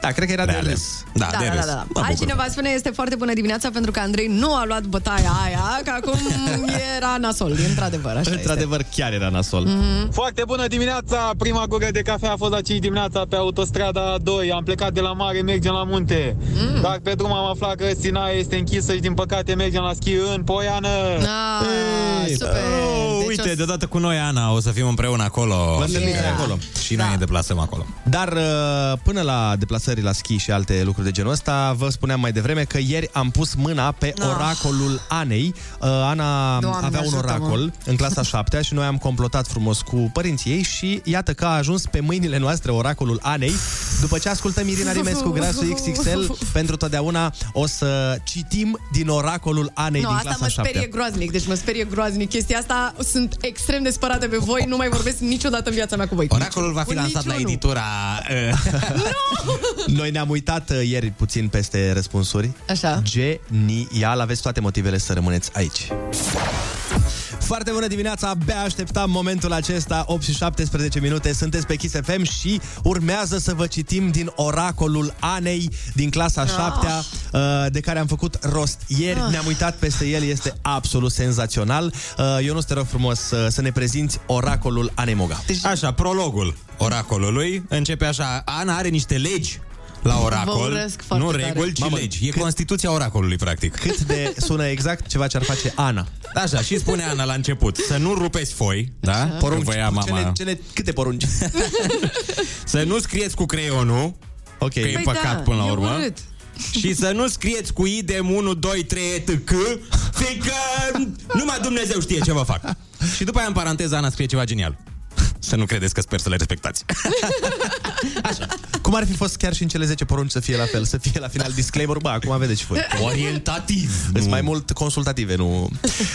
Da, cred că era de reale. râs. Da, da, de da, râs. da, da. Mă bucur. Altcineva spune este foarte bună dimineața pentru că Andrei nu a luat bătaia aia, că acum era nasol, e într-adevăr, așa Într-adevăr, chiar era nasol Mhm. Foarte bună dimineața! Prima gură de cafea a fost la 5 dimineața pe autostrada 2. Am plecat de la mare, mergem la munte. Mm. Dar pe drum am aflat că Sinaia este închisă și din păcate mergem la schi în Poiană. Ah, super. Oh, Deci uite, o- deodată cu noi, Ana, o să fim împreună acolo. Vă întâlniți Yeah. acolo. Și noi ne deplasăm acolo. Dar uh, până la deplasări la schi și alte lucruri de genul ăsta, vă spuneam mai devreme că ieri am pus mâna pe Ah. oracolul Anei. Uh, Ana Doamne, avea un ajută-mă. oracol în clasa 7 și noi am complotat frumos cu părinții ei și iată că a ajuns pe mâinile noastre oracolul Anei. După ce ascultăm Irina Rimescu, Grasul XXL, pentru totdeauna o să citim din oracolul Anei Nu, din asta clasa mă 7. sperie groaznic, deci mă sperie groaznic chestia asta. Sunt extrem de spărată pe voi, nu mai vorbesc niciodată în viața mea cu voi. Oracolul va fi Cu lansat la niciunul. editura... Uh, Noi ne-am uitat uh, ieri puțin peste răspunsuri. Așa. Genial, aveți toate motivele să rămâneți aici. Foarte bună dimineața, abia așteptam momentul acesta, 8 și 17 minute, sunteți pe Kiss FM și urmează să vă citim din oracolul Anei din clasa 7 de care am făcut rost ieri. Ah. Ne-am uitat peste el, este absolut senzațional. Uh, Eu nu te rog frumos uh, să ne prezinți oracolul Anei Moga. Așa, prologul oracolului începe așa. Ana are niște legi la oracol. urăsc foarte nu tare. reguli, ci Mamă, legi. E Constituția oracolului, practic. Cât de sună exact ceva ce ar face Ana. Așa, și spune Ana la început să nu rupeți foi, da? Porunci. Că vă ia mama. Cele, cele, câte porunci? Să nu scrieți cu creionul, Ok. că e Păi păcat da, până la e urmă. urât. Și să nu scrieți cu idem 1, 2, 3, etc. Fiindcă numai Dumnezeu știe ce vă fac. Și după aia, în paranteză, Ana scrie ceva genial. Să nu credeți că sper să le respectați. Cum ar fi fost chiar și în cele 10 porunci să fie la fel, să fie la final disclaimer, bă, acum vedeți și voi. Orientativ. Sunt mai mult consultative, nu...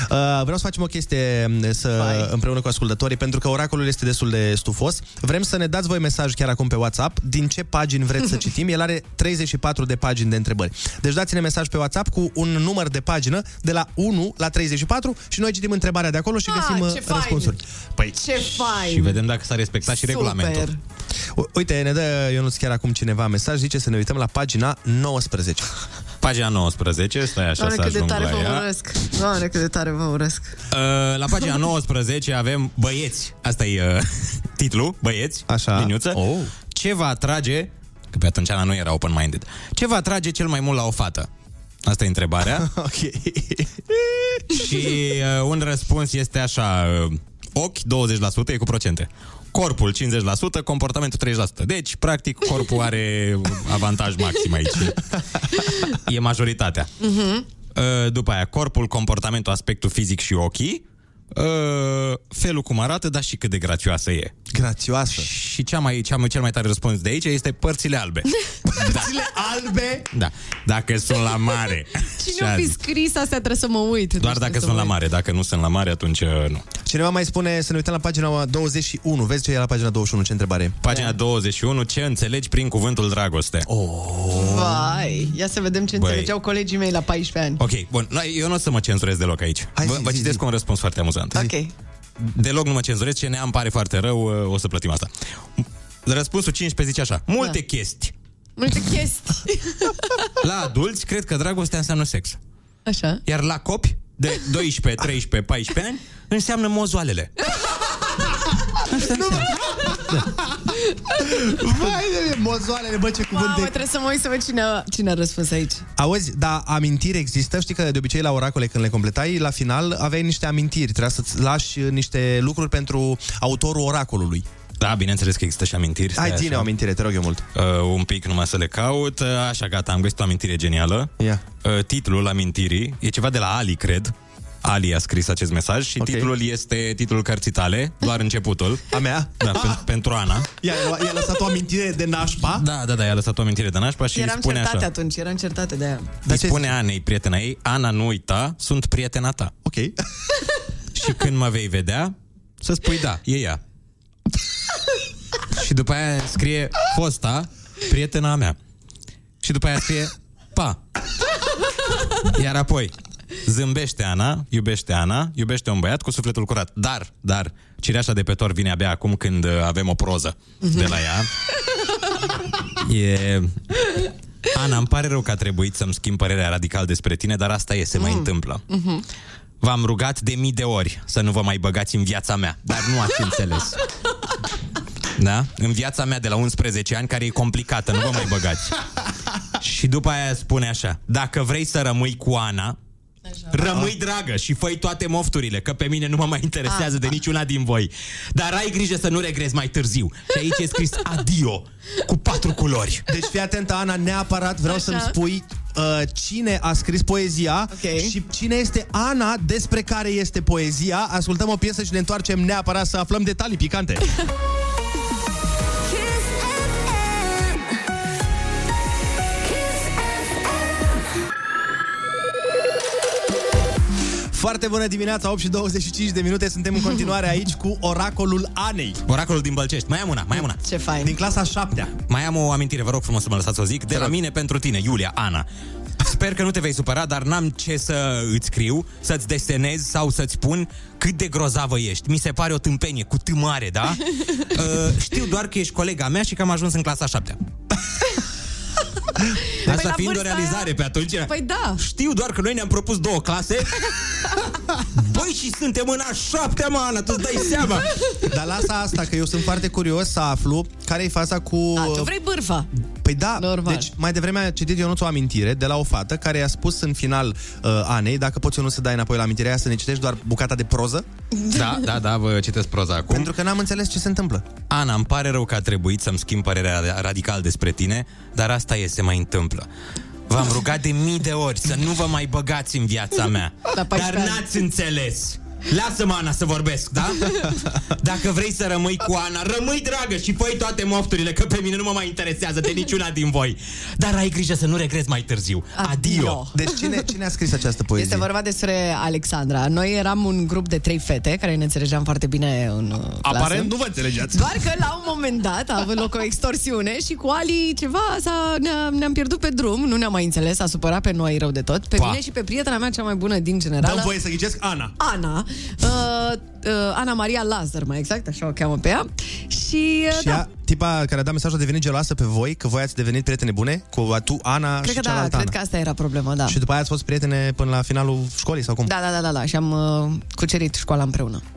Uh, vreau să facem o chestie să, împreună cu ascultătorii, pentru că oracolul este destul de stufos. Vrem să ne dați voi mesaj chiar acum pe WhatsApp, din ce pagini vreți să citim. El are 34 de pagini de întrebări. Deci dați-ne mesaj pe WhatsApp cu un număr de pagină de la 1 la 34 și noi citim întrebarea de acolo și Ah, găsim uh, ce fain! răspunsuri. Păi, Ce fain! Și vedem dacă s-a respectat și Super. regulamentul. U- Uite, ne dă Ionuț chiar acum cineva mesaj, zice să ne uităm la pagina 19. Pagina 19, stai așa Doamne, să cât de ajung tare la vă ea. urăsc. Doamne, cât de tare vă urăsc. Uh, la pagina 19 avem băieți. Asta e uh, Titlu, băieți, Așa. liniuță. Oh. Ce va atrage, că pe atunci Ana nu era open-minded, ce va atrage cel mai mult la o fată? Asta e întrebarea. ok. Și uh, un răspuns este așa, uh, ochi 20%, e cu procente. Corpul 50%, comportamentul 30%. Deci, practic, corpul are avantaj maxim aici. E majoritatea. Mhm. Uh, După aia, corpul, comportamentul, aspectul fizic și ochii. Uh, felul cum arată, dar și cât de grațioasă e. Grațioasă. Și cea mai, cea mai, cel mai tare răspuns de aici este părțile albe. Părțile albe? Da. Dacă sunt la mare. Cine Și o fi azi. scris astea trebuie să mă uit. Doar Deci dacă trebuie sunt să la mă mare. Dacă nu sunt la mare, atunci uh, nu. Cineva mai spune să ne uităm la pagina 21. Vezi ce e la pagina 21? Ce întrebare e? Pagina 21. Ce înțelegi prin cuvântul dragoste? Oh. uit. Vai, ia să vedem ce Băi. înțelegeau colegii mei la 14 ani. Ok, bun. No, Eu nu o să mă cenzurez deloc aici. Hai, vă, zi, vă zi, citesc zi. un răspuns foarte amuzant. Ok. Deloc nu mă cenzurez, ce ne-am pare foarte rău, uh, o să plătim asta. Răspunsul 15 zice așa. Multe Da. chestii. Multe chestii. La adulți, cred că dragostea înseamnă sex. Așa. Iar la copi, de 12, 13, 14 ani, înseamnă mozoalele. Vai de mine, mozoalele, bă, ce cuvânt Mamă, de... trebuie să mă uit să văd cine, a- cine a răspuns aici. Auzi, dar amintiri există? Știi că de obicei la oracole când le completai, la final aveai niște amintiri. Trebuia să-ți lași niște lucruri pentru autorul oracolului. Da, bineînțeles că există și amintiri. Hai, stai ține o așa. amintire, te rog eu mult. Uh, un pic numai să le caut. Uh, Așa, gata, am găsit o amintire genială. Ia. Uh, titlul amintirii e ceva de la Ali, cred. Ali a scris acest mesaj și Ok. titlul este titlul cărții tale, doar începutul. A mea? Da, pen- pentru Ana. Ia, i-a lăsat o amintire de nașpa? Da, da, da, i-a lăsat o amintire de nașpa și eram îi spune certate așa. atunci, eram certate de aia. Îi spune Anei, prietena ei, Ana, nu uita, sunt prietena ta. Ok. Și când mă vei vedea, să spui da, e ea. și după aia scrie fosta, prietena mea. Și după aia scrie pa. Iar apoi, zâmbește Ana, iubește Ana, iubește un băiat cu sufletul curat. Dar, dar, cireașa de pe tor vine abia acum când uh, avem o proză de la ea. E... Ana, îmi pare rău că a trebuit să-mi schimb părerea radical despre tine, dar asta e, se mai întâmplă. Mhm. V-am rugat de mii de ori să nu vă mai băgați în viața mea, dar nu ați înțeles. Da? În viața mea de la 11 ani, care e complicată, nu vă mai băgați. Și după aia spune așa, dacă vrei să rămâi cu Ana, Rămâi dragă și făi toate mofturile, că pe mine nu mă mai interesează de niciuna din voi. Dar ai grijă să nu regrezi mai târziu. Și aici e scris adio, cu patru culori. Deci fii atentă, Ana, neapărat vreau Așa. să-mi spui uh, cine a scris poezia Ok. și cine este Ana despre care este poezia. Ascultăm o piesă și ne întoarcem neapărat să aflăm detalii picante. Foarte bună dimineața, 8 și 25 de minute. Suntem în continuare aici cu oracolul Anei. Oracolul din Bălcești. Mai am una, mai am una. Ce fain. Din clasa 7 Mai am o amintire, vă rog frumos să mă lăsați să o zic, de la mine pentru tine, Iulia, Ana. Sper că nu te vei supăra, dar n-am ce să îți scriu, să-ți desenez sau să-ți spun cât de grozavă ești. Mi se pare o tâmpenie cu T mare, da? Uh, știu doar că ești colega mea și că am ajuns în clasa 7 Asta la fiind o vârsta realizare aia- pe atunci era- Păi da. Știu doar că noi ne-am propus două clase Băi, și suntem în a șaptea, mă, Ana, tu-ți dai seama Dar lasă asta, că eu sunt foarte curios să aflu care e faza cu... Da, tu vrei bârfa. Păi da, Normal. deci mai devreme a citit Ionuț o amintire de la o fată care i-a spus în final uh, Anei, dacă poți eu nu să dai înapoi la amintirea aia, să ne citești doar bucata de proză, Da, da, da, vă citesc proza acum pentru că n-am înțeles ce se întâmplă. Ana, îmi pare rău că a trebuit să-mi schimb părerea radical despre tine, dar asta e, se mai întâmplă. V-am rugat de mii de ori să nu vă mai băgați în viața mea. La 14 Dar ani. n-ați înțeles. Lasă-mă, Ana, să vorbesc, da? Dacă vrei să rămâi cu Ana, rămâi dragă și făi toate mofturile, că pe mine nu mă mai interesează de niciuna din voi. Dar ai grijă să nu regrezi mai târziu. Adio! Deci cine, cine a scris această poezie? Este vorba despre Alexandra. Noi eram un grup de trei fete care ne înțelegeam foarte bine în uh, clasă. Aparent nu vă înțelegeați. Doar că la un moment dat a avut loc o extorsiune și cu Ali ceva s-a, ne-a, ne-am pierdut pe drum, nu ne-am mai înțeles, a supărat pe noi rău de tot, pe Pa. mine și pe prietena mea cea mai bună din general. Dăm voie să ghicesc Ana. Ana. Uh, uh, Ana Maria Lazar, mai exact, așa o cheamă pe ea. Și, uh, Și da, ea, tipa care a dat mesajul a devenit geloasă pe voi, că voi ați devenit prietene bune cu tu, Ana cred și că da, cealaltă cred Ana. că asta era problema, da. Și după aia ați fost prietene până la finalul școlii sau cum? Da, da, da, da, da, și am uh, cucerit școala împreună.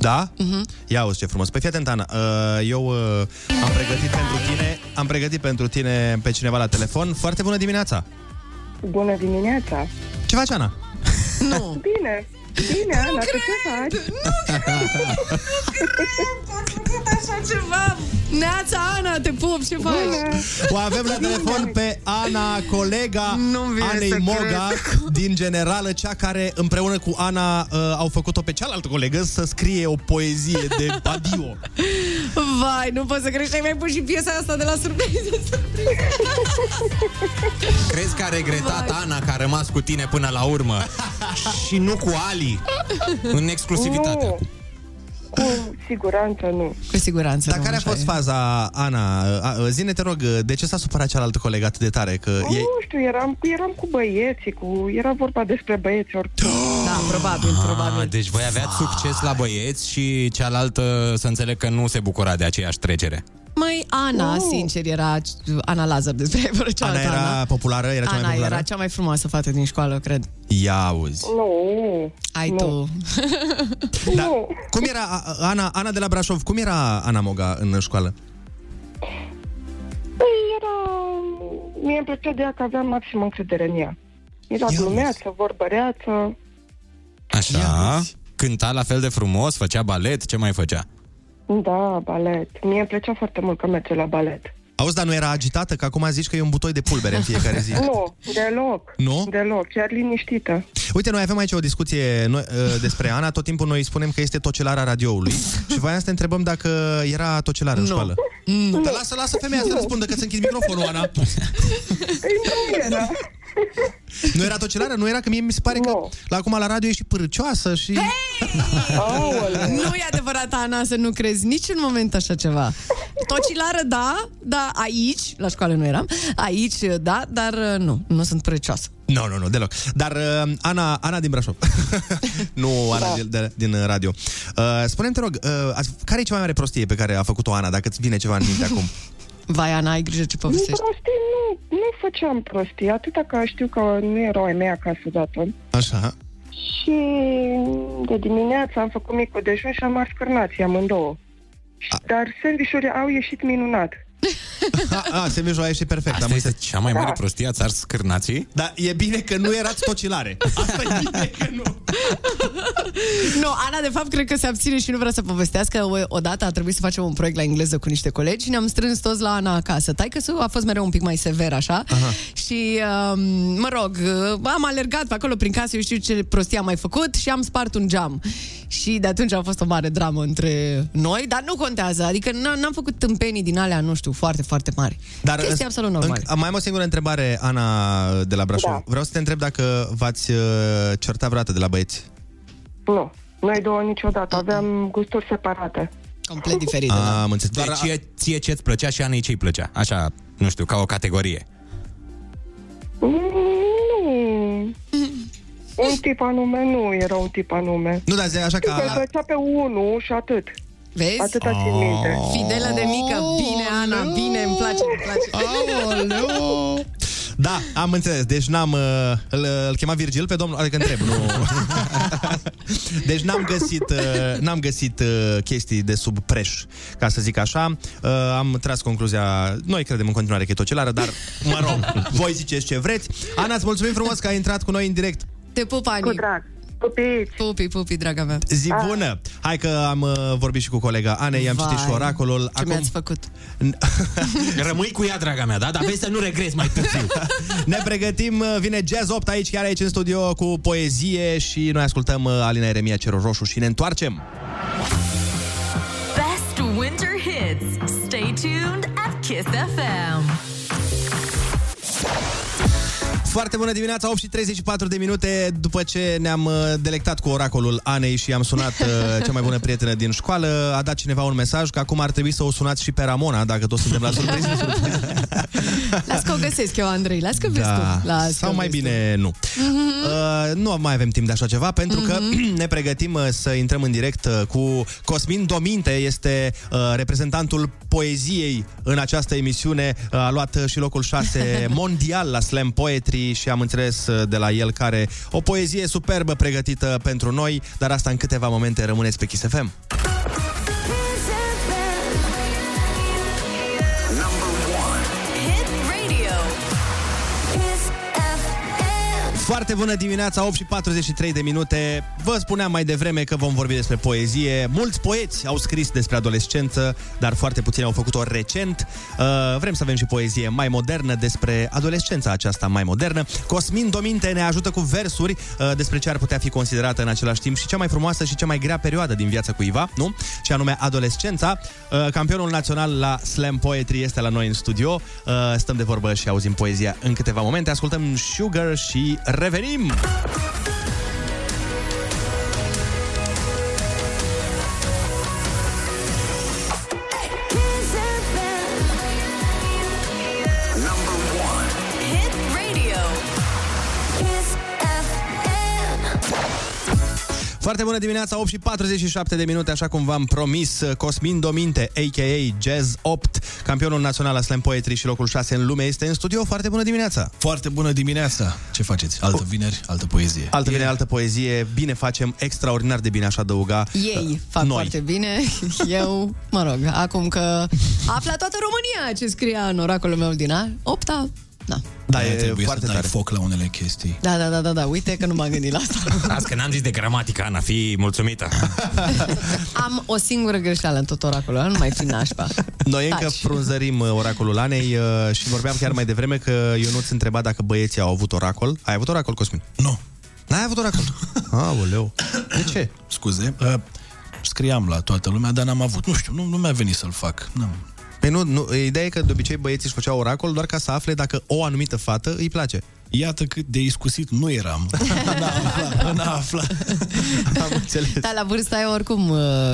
Da? Mhm. Ia uzi ce frumos. Păi fii atent, Ana. Uh, Eu uh, am pregătit pentru tine Am pregătit pentru tine pe cineva la telefon Foarte bună dimineața Bună dimineața! Ce faci, Ana? Nu. Bine! Bine, Ana, tu ce faci? așa ceva. Neața, Ana, te pup, ce faci? O avem la telefon pe Ana, colega Nu-mi vine Anei să Moga din Generală, cea care împreună cu Ana uh, au făcut-o pe cealaltă colegă să scrie o poezie de adio. Vai, nu pot să crezi că ai mai pus și piesa asta de la surpriză. Crezi că a regretat Ana că a rămas cu tine până la urmă și nu cu Ali? În exclusivitate Nu. acum. Cu siguranță nu. Cu siguranță Dar nu, care a așa fost e. faza, Ana? A, a, Zine, te rog, de ce s-a supărat cealaltă colegă atât de tare? Că Nu ei... știu, eram, eram cu băieții, cu, era vorba despre băieți oricum. Da, probabil, probabil. Ah, deci voi aveați succes la băieți și cealaltă să înțeleg că nu se bucura de aceeași trecere. Mai Ana, sincer, era Ana Lazar despre ea, fără Ana cealaltă era populară? Era cea mai Ana populară? era cea mai frumoasă fată din școală, cred. Ia auzi. Nu. Ai tu. Da. Cum era a- Ana, Ana de la Brașov? Cum era Ana Moga în școală? Păi era... Mie îmi plăcea de ea că aveam maxim încredere în ea. Era glumeață, vorbăreață. Așa? Cânta la fel de frumos, făcea balet, ce mai făcea? Da, balet. Mie îmi plăcea foarte mult că merge la balet. Auzi, dar nu era agitată? Că acum zici că e un butoi de pulbere în fiecare zi. Nu, deloc. Nu? Deloc, chiar liniștită. Uite, noi avem aici o discuție noi, uh, despre Ana. Tot timpul noi spunem că este tocelara radioului. Și voiam să te întrebăm dacă era tocelară în Nu. școală. Mm. Dar lasă, lasă femeia să răspundă, că ți închid microfonul, Ana. Păi nu era. Nu era tocelară? Nu era? Că mie mi se pare că la acum la radio e și pârâcioasă și... Nu e adevărat, Ana, să nu crezi niciun moment așa ceva. Tocilară, da, da, aici, la școală nu eram, aici, da, dar uh, nu, nu sunt precioasă. Nu, nu, nu, deloc. Dar uh, Ana, Ana din Brașov. nu Ana Da. de, de, din uh, radio. Uh, spune-mi, te rog, uh, ați- care e cea mai mare prostie pe care a făcut-o Ana, dacă îți vine ceva în minte acum? Vai, Ana, ai grijă ce Nu povestești. prostii, nu, nu făceam prostii, atâta că știu că nu erau ai mei acasă odată. Așa. Și de dimineață am făcut micul dejun și am ars cârnații amândouă. Dar sandvișurile au ieșit minunat. A, a semijoa a ieșit perfect. Asta am este înțeles. cea mai mare Da. prostie, ați ars cârnații? Dar e bine că nu erați tocilare. Asta e bine că nu. Nu, Ana, de fapt, cred că se abține și nu vrea să povestească. O, odată a trebuit să facem un proiect la engleză cu niște colegi și ne-am strâns toți la Ana acasă. Tai că a fost mereu un pic mai sever, așa. Aha. Și, um, mă rog, am alergat pe acolo prin casă, eu știu ce prostie am mai făcut și am spart un geam. Și de atunci a fost o mare dramă între noi, dar nu contează. Adică n- n-am făcut tâmpenii din alea, nu știu, foarte, foarte mari. Dar Chestii absolut normale. Înc- mai am o singură întrebare, Ana de la Brașov. Da. Vreau să te întreb dacă v-ați uh, certat vreodată de la băieți. Nu, noi două niciodată, aveam gusturi separate. Complet diferite, da. Am înțeles. Deci ție, ție ce-ți plăcea și Anei ce-i plăcea? Așa, nu știu, ca o categorie. Mm, Nu. Un tip anume nu era un tip anume. Nu, dar zi așa Știu că... că îl plăcea pe unul și atât. Vezi? Atâta țin minte. Fidelă de mică, bine, Ana, bine, îmi place, îmi place. Da, am înțeles. Deci n-am... Uh, îl, îl chema Virgil pe domnul... Adică întreb, nu... deci n-am găsit, uh, n-am găsit uh, chestii de sub preș, ca să zic așa. Uh, am tras concluzia... Noi credem în continuare că e tocelară, dar, mă rog, voi ziceți ce vreți. Ana, îți mulțumim frumos că ai intrat cu noi în direct. Te pup, Ani. Cu drag. Pupiți. Pupi, pupi, draga mea. Zi bună! Hai că am uh, vorbit și cu colega Anei, am Vai, citit și oracolul. Ce mi-ați făcut? Rămâi cu ea, draga mea, da? Dar vezi să nu regrezi mai târziu. Ne pregătim, uh, vine Jazz 8 aici, chiar aici în studio cu poezie și noi ascultăm uh, Alina Eremia Cerul Roșu și ne întoarcem. Best winter hits. Stay tuned at Kiss FM. Foarte bună dimineața, 8 și 34 de minute după ce ne-am uh, delectat cu oracolul Anei și am sunat uh, cea mai bună prietenă din școală, a dat cineva un mesaj că acum ar trebui să o sunați și pe Ramona, dacă tot suntem la surprize. Las că o găsesc eu, Andrei. Las că vezi da. tu. Las Sau că mai vezi bine nu. Mhm. Uh, nu mai avem timp de așa ceva pentru că ne pregătim uh, să intrăm în direct uh, cu Cosmin Dominte, este uh, reprezentantul poeziei în această emisiune, uh, a luat uh, și locul 6 mondial la Slam Poetry și am înțeles uh, de la el care o poezie superbă pregătită pentru noi, dar asta în câteva momente rămâneți pe Kiss FM. Foarte bună dimineața, 8 și 43 de minute. Vă spuneam mai devreme că vom vorbi despre poezie. Mulți poeți au scris despre adolescență, dar foarte puțini au făcut-o recent. Uh, vrem să avem și poezie mai modernă despre adolescența aceasta mai modernă. Cosmin Dominte ne ajută cu versuri uh, despre ce ar putea fi considerată în același timp și cea mai frumoasă și cea mai grea perioadă din viața cuiva, nu? Și anume adolescența. Uh, campionul național la Slam Poetry este la noi în studio. Uh, stăm de vorbă și auzim poezia în câteva momente. Ascultăm Sugar și revenim! Foarte bună dimineața, 8 și 47 de minute, așa cum v-am promis. Cosmin Dominte, a.k.a. Jazz 8, campionul național la Slam Poetry și locul 6 în lume, este în studio. Foarte bună dimineața! Foarte bună dimineața! Ce faceți? Altă vineri, altă poezie. Altă vine altă poezie, bine facem, extraordinar de bine aș adăuga. Ei fac Noi. foarte bine. Eu, mă rog, acum că afla toată România ce scria în oracolul meu din a, opta. Da. Da, e e foarte să dai foc la unele chestii. Da, da, da, da, da. Uite că nu m-am gândit la asta. Las că n-am zis de gramatică, Ana, fi mulțumită. Am o singură greșeală în tot oracolul ăla, nu mai fi nașpa. Noi încă Taci. frunzărim uh, oracolul Anei uh, și vorbeam chiar mai devreme că eu nu-ți întreba dacă băieții au avut oracol. Ai avut oracol, Cosmin? Nu. N-ai avut oracol? Aoleu. De ce? Scuze. Uh, scriam la toată lumea, dar n-am avut. Nu știu, nu, nu mi-a venit să-l fac. Nu. Păi nu, nu, ideea e că de obicei băieții își făceau oracol doar ca să afle dacă o anumită fată îi place. Iată cât de iscusit nu eram. N-a aflat, n-a aflat. Am înțeles. Da, la vârsta aia oricum uh,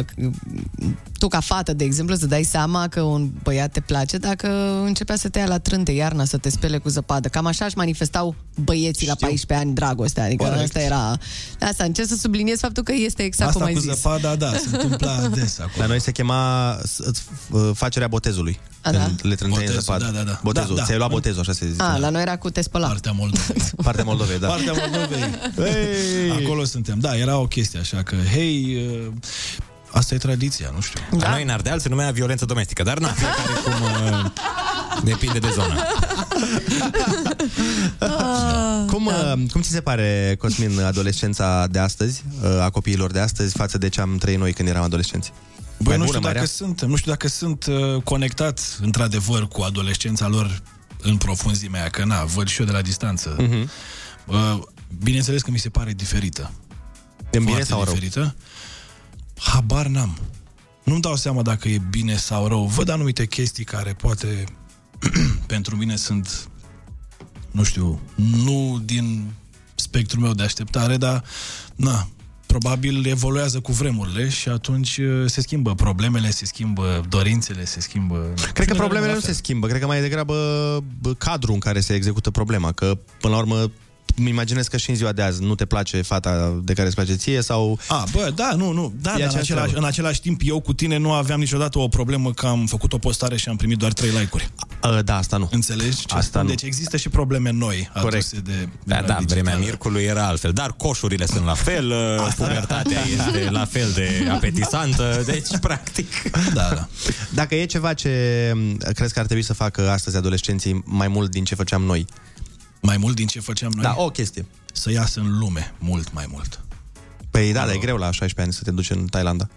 tu ca fată, de exemplu, să dai seama că un băiat te place dacă începea să te ia la trânte iarna, să te spele cu zăpadă. Cam așa își manifestau băieții la 14 ani dragostea. Adică Corect. asta era... De asta încerc să subliniez faptul că este exact Asta cum ai cu zis. zăpada, da, se întâmpla des acolo. La noi se chema s- f- facerea botezului. A, da? Când le trânteai în Botezul, zăpadă. da, da, da. Botezul. Da, da. Ți-ai luat botezul, așa se zice. A, la noi era cu te spăla. Partea Moldovei. Partea Moldovei, da. Partea Moldovei. Hey! Acolo suntem. Da, era o chestie așa că, hei, uh, asta e tradiția, nu știu. Da. La noi în Ardeal se numea violență domestică, dar na, fiecare cum... Uh, depinde de zonă. Cum, da. cum ți se pare, Cosmin, adolescența de astăzi, uh, a copiilor de astăzi, față de ce am trăit noi când eram adolescenți? Băi, nu bună, știu mai dacă rea? sunt, nu știu dacă sunt uh, conectat într-adevăr cu adolescența lor în profunzimea aia, că na, văd și eu de la distanță. Mhm. Uh, bineînțeles că mi se pare diferită. În bine Foarte sau rău? diferită. Habar n-am. Nu-mi dau seama dacă e bine sau rău. Văd anumite chestii care poate pentru mine sunt, nu știu, nu din spectrul meu de așteptare, dar na, probabil evoluează cu vremurile și atunci uh, se schimbă problemele, se schimbă dorințele, se schimbă... Cred că problemele nu se schimbă, cred că mai degrabă bă, cadrul în care se execută problema, că până la urmă îmi imaginez că și în ziua de azi nu te place fata de care îți place ție sau... A, bă, da, nu, nu. Da, E dar în aceeași același, treabă. în același timp, eu cu tine nu aveam niciodată o problemă că am făcut o postare și am primit doar 3 like-uri. A, da, asta nu. Înțelegi? Ce Asta spun? nu. Deci există și probleme noi Corect. aduse de... Da, da, vremea Mircului era altfel, dar coșurile sunt la fel, uh, pubertatea este la fel de apetisantă, deci, practic... Da, da. Dacă e ceva ce m, crezi că ar trebui să facă astăzi adolescenții mai mult din ce făceam noi? Mai mult din ce făceam noi? Da, o chestie. Să iasă în lume mult mai mult. Păi da, dar e greu la 16 ani să te duci în Thailanda.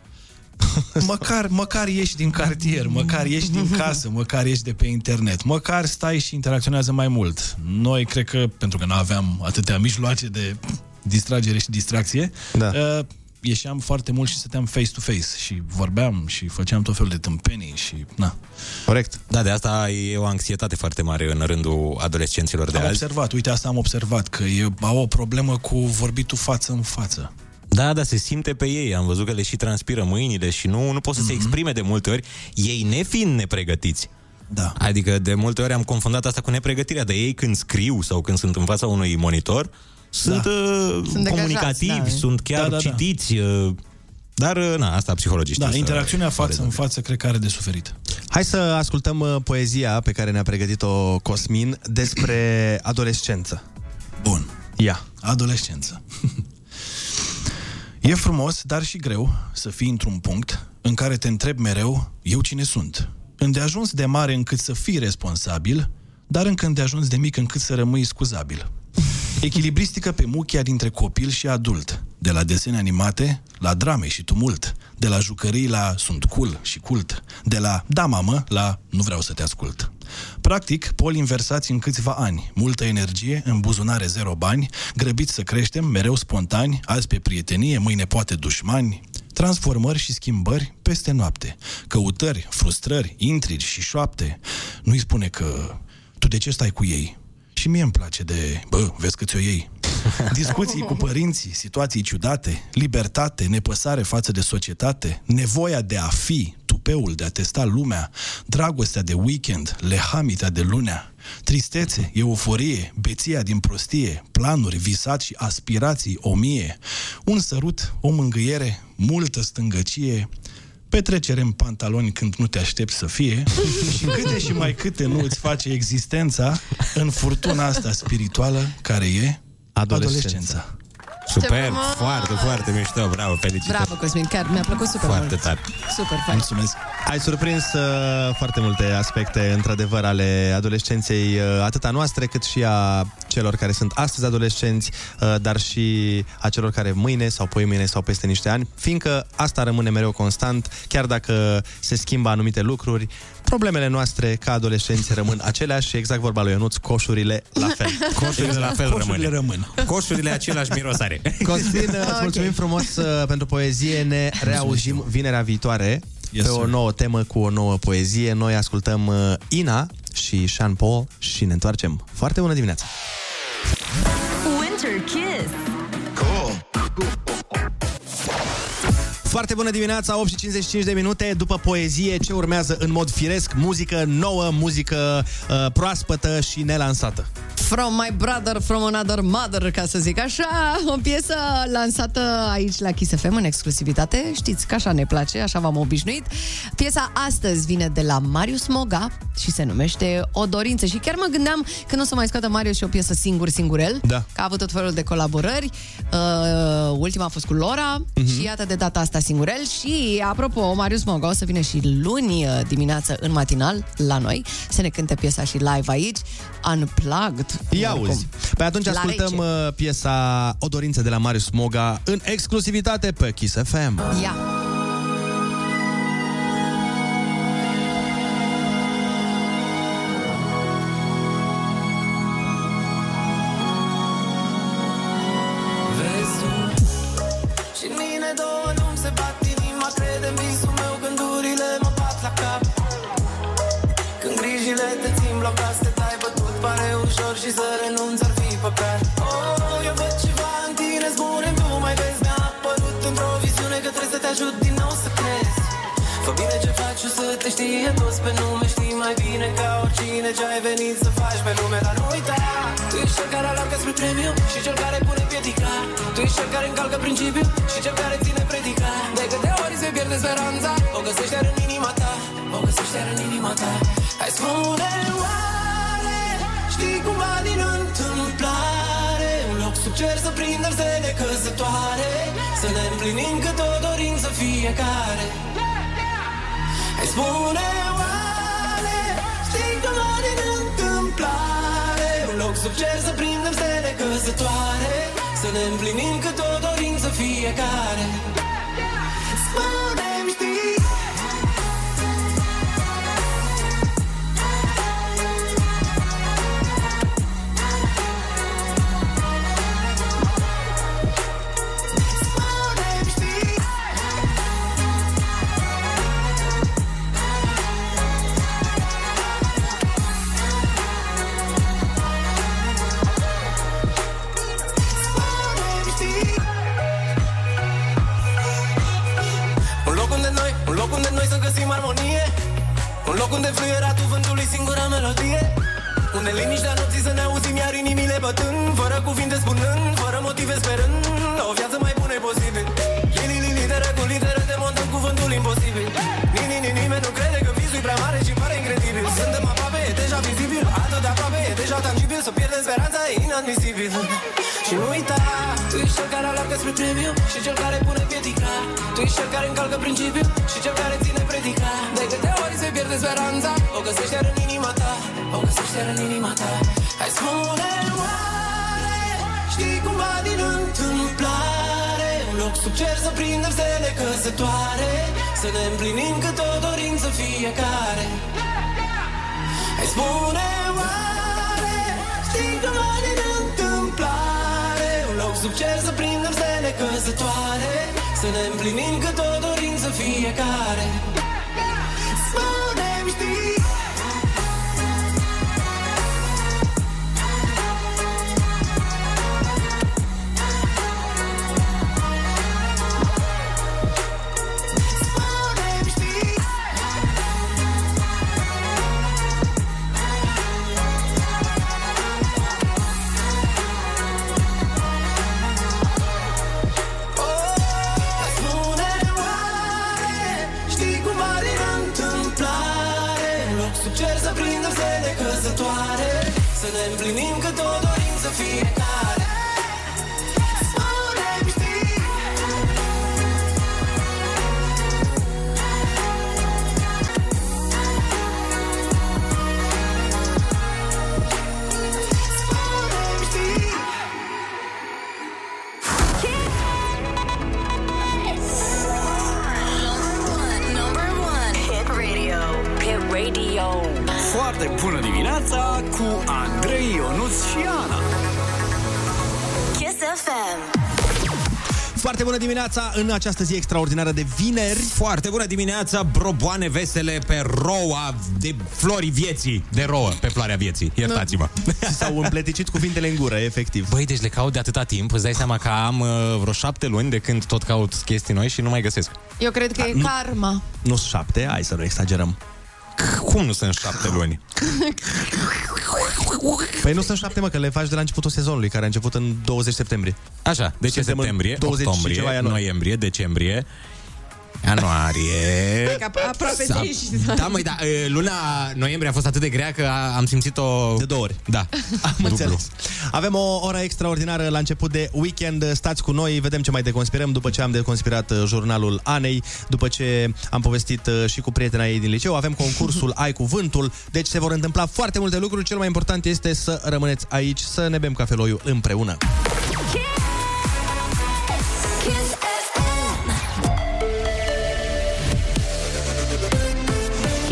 Măcar, măcar ieși din cartier, măcar ieși din casă, măcar ieși de pe internet, măcar stai și interacționează mai mult. Noi, cred că, pentru că nu aveam atâtea mijloace de distragere și distracție, Da. Uh, ieșeam foarte mult și stăteam face-to-face și vorbeam și făceam tot felul de tâmpenii și na. Corect. Da, de asta e o anxietate foarte mare în rândul adolescenților de am azi. observat, uite asta am observat, că e, au o problemă cu vorbitul față în față. Da, da, se simte pe ei. Am văzut că le și transpiră mâinile și nu, nu pot să se exprime de multe ori, ei nefiind nepregătiți. Da. Adică de multe ori am confundat asta cu nepregătirea, dar ei când scriu sau când sunt în fața unui monitor, sunt, uh, Sunt comunicativi, degajați, da. sunt chiar Da, da, da. citiți. uh, Dar, uh, na, asta psihologiștii. Da, să- interacțiunea să față în rezolve. față cred că are de suferit. Hai să ascultăm uh, poezia pe care ne-a pregătit-o Cosmin despre adolescență. Bun. Ia. Adolescență. e frumos, dar și greu să fii într-un punct în care te întrebi mereu, eu cine sunt? Îndeajuns de mare încât să fii responsabil, dar încă îndeajuns de mic încât să rămâi scuzabil. Echilibristică pe muchia dintre copil și adult, de la desene animate la drame și tumult, de la jucării la sunt cool și cult, de la da mamă la nu vreau să te ascult. Practic, poli inversați în câțiva ani, multă energie, în buzunare zero bani, grăbiți să creștem, mereu spontani, azi pe prietenie, mâine poate dușmani, transformări și schimbări peste noapte, căutări, frustrări, intrigi și șoapte. Nu-i spune că tu de ce stai cu ei? Și mie îmi place de, bă, vezi că ți-o iei. Discuții cu părinții, situații ciudate, libertate, nepăsare față de societate, nevoia de a fi, tupeul de a testa lumea, dragostea de weekend, lehamita de lunea, tristețe, euforie, beția din prostie, planuri, visat și aspirații o mie, un sărut, o mângâiere, multă stângăcie, petrecere în pantaloni când nu te aștepți să fie și câte și mai câte nu îți face existența în furtuna asta spirituală care e adolescența. Superb, foarte, foarte mișto, bravo, felicitări. Bravo, Cosmin, chiar mi-a plăcut super Foarte mult. tare. Super fain. Mulțumesc. Ai surprins uh, foarte multe aspecte, într-adevăr, ale adolescenței, uh, atât a noastre, cât și a celor care sunt astăzi adolescenți, uh, dar și a celor care mâine sau poimâine sau peste niște ani, fiindcă asta rămâne mereu constant, chiar dacă se schimbă anumite lucruri, problemele noastre ca adolescenți rămân aceleași și exact vorba lui Ionuț, coșurile la fel. Coșurile la fel Coșurile rămân. rămân. Coșurile același miros are. Cosmin, îți mulțumim frumos uh, pentru poezie. Ne reauzim vinerea viitoare Yes, pe o sir. nouă temă cu o nouă poezie. Noi ascultăm uh, Ina și Sean Paul și ne întoarcem. Foarte bună dimineața! Winter Kiss. Foarte bună dimineața, 8 și 55 de minute După poezie, ce urmează în mod firesc Muzică nouă, muzică uh, proaspătă și nelansată From my brother, from another mother, ca să zic așa, o piesă lansată aici la Kiss FM în exclusivitate. Știți că așa ne place, așa v-am obișnuit. Piesa astăzi vine de la Marius Moga și se numește O dorință. Și chiar mă gândeam că nu o să mai scoată Marius și o piesă singur, singurel, Da. că a avut tot felul de colaborări. Uh, ultima a fost cu Lora Mhm. și iată de data asta singurel. Și, apropo, Marius Moga o să vină și luni uh, dimineață în matinal la noi să ne cânte piesa și live aici, unplugged. Ia oricum. auzi Pe atunci La ascultăm rece. uh, piesa O dorință de la Marius Moga În exclusivitate pe Kiss FM Ia. Vezi blocat Să te tai bătut. Pare ușor și să renunți ar fi păcat. Oh, eu văd ceva în tine Spune tu mai vezi. Mi-a apărut într-o viziune Că trebuie să te ajut din nou să crezi. Fă bine ce faci, o să te știe toți pe nume. Știi mai bine ca oricine ce ai venit să faci pe lume. Dar nu uita, tu ești cel care alergă spre premiu Și cel care pune piedica. Tu ești cel care încalcă principiul Și cel care ține predica pierde speranța. O găsești iar în inima ta O găsești iar în inima ta. Hai spune oare Știi cumva din întâmplare? Un loc sub cer să prindem stele căzătoare Să ne împlinim cât o dorință fiecare. Hai spune oare Știi cumva din întâmplare? Un loc sub cer să prindem stele căzătoare Să ne împlinim cât o dorință fiecare. Spune-mi știi fluieratul vântului singura melodie. Unde liniștea nopții să ne auzim iar inimile bătând. Fără cuvinte spunând, fără motive sperând. O viață mai bună e posibil. Lili, li, literă cu literă demontăm cuvântul imposibil. Ni, ni, ni, nimeni nu crede că visul e prea mare și pare incredibil. Suntem aproape, e deja vizibil. Atât de aproape, e deja tangibil Să pierdem speranța e inadmisibil. Și nu uita, tu ești cel care alergă spre premiu Și cel care pune piedica. Tu ești cel care încalcă principiul Și cel care ține predica. De câte ori se pierde speranța O găsești iar în inima ta O găsești iar în inima ta. Hai spune oare Știi cumva din întâmplare? Un loc sub cer să prindem stele căsătoare Să ne împlinim cât o dorință fiecare. Hai spune oare Știi cumva din întâmplare? Un loc sub cer să prindem stele căsătoare Să ne împlinim cât o dorință fiecare. Spune-mi știi dimineața în această zi extraordinară de vineri. Foarte bună dimineața, broboane vesele pe roa de flori vieții. De rouă pe floarea vieții. Iertați-mă. S-au împleticit cuvintele în gură, efectiv. Băi, deci le caut de atâta timp. Îți dai seama că am uh, vreo șapte luni de când tot caut chestii noi și nu mai găsesc. Eu cred că e nu- karma. Nu sunt șapte, hai să nu exagerăm. Cum nu sunt șapte luni? Păi nu sunt șapte, mă, că le faci de la începutul sezonului, care a început în 20 septembrie. Așa, deci e Suntem în septembrie, 20 și octombrie, ceva ianuarie. noiembrie, decembrie, ianuarie... Că aproape Sa- zici. Da, măi, da, e, luna noiembrie a fost atât de grea că a- am simțit-o... De două ori. Da, Am înțeles. Avem o oră extraordinară la început de weekend. Stați cu noi, vedem ce mai deconspirăm după ce am deconspirat uh, jurnalul Anei, după ce am povestit uh, și cu prietena ei din liceu. Avem concursul Ai Cuvântul, deci se vor întâmpla foarte multe lucruri. Cel mai important este să rămâneți aici, să ne bem cafeloiul împreună. Kiss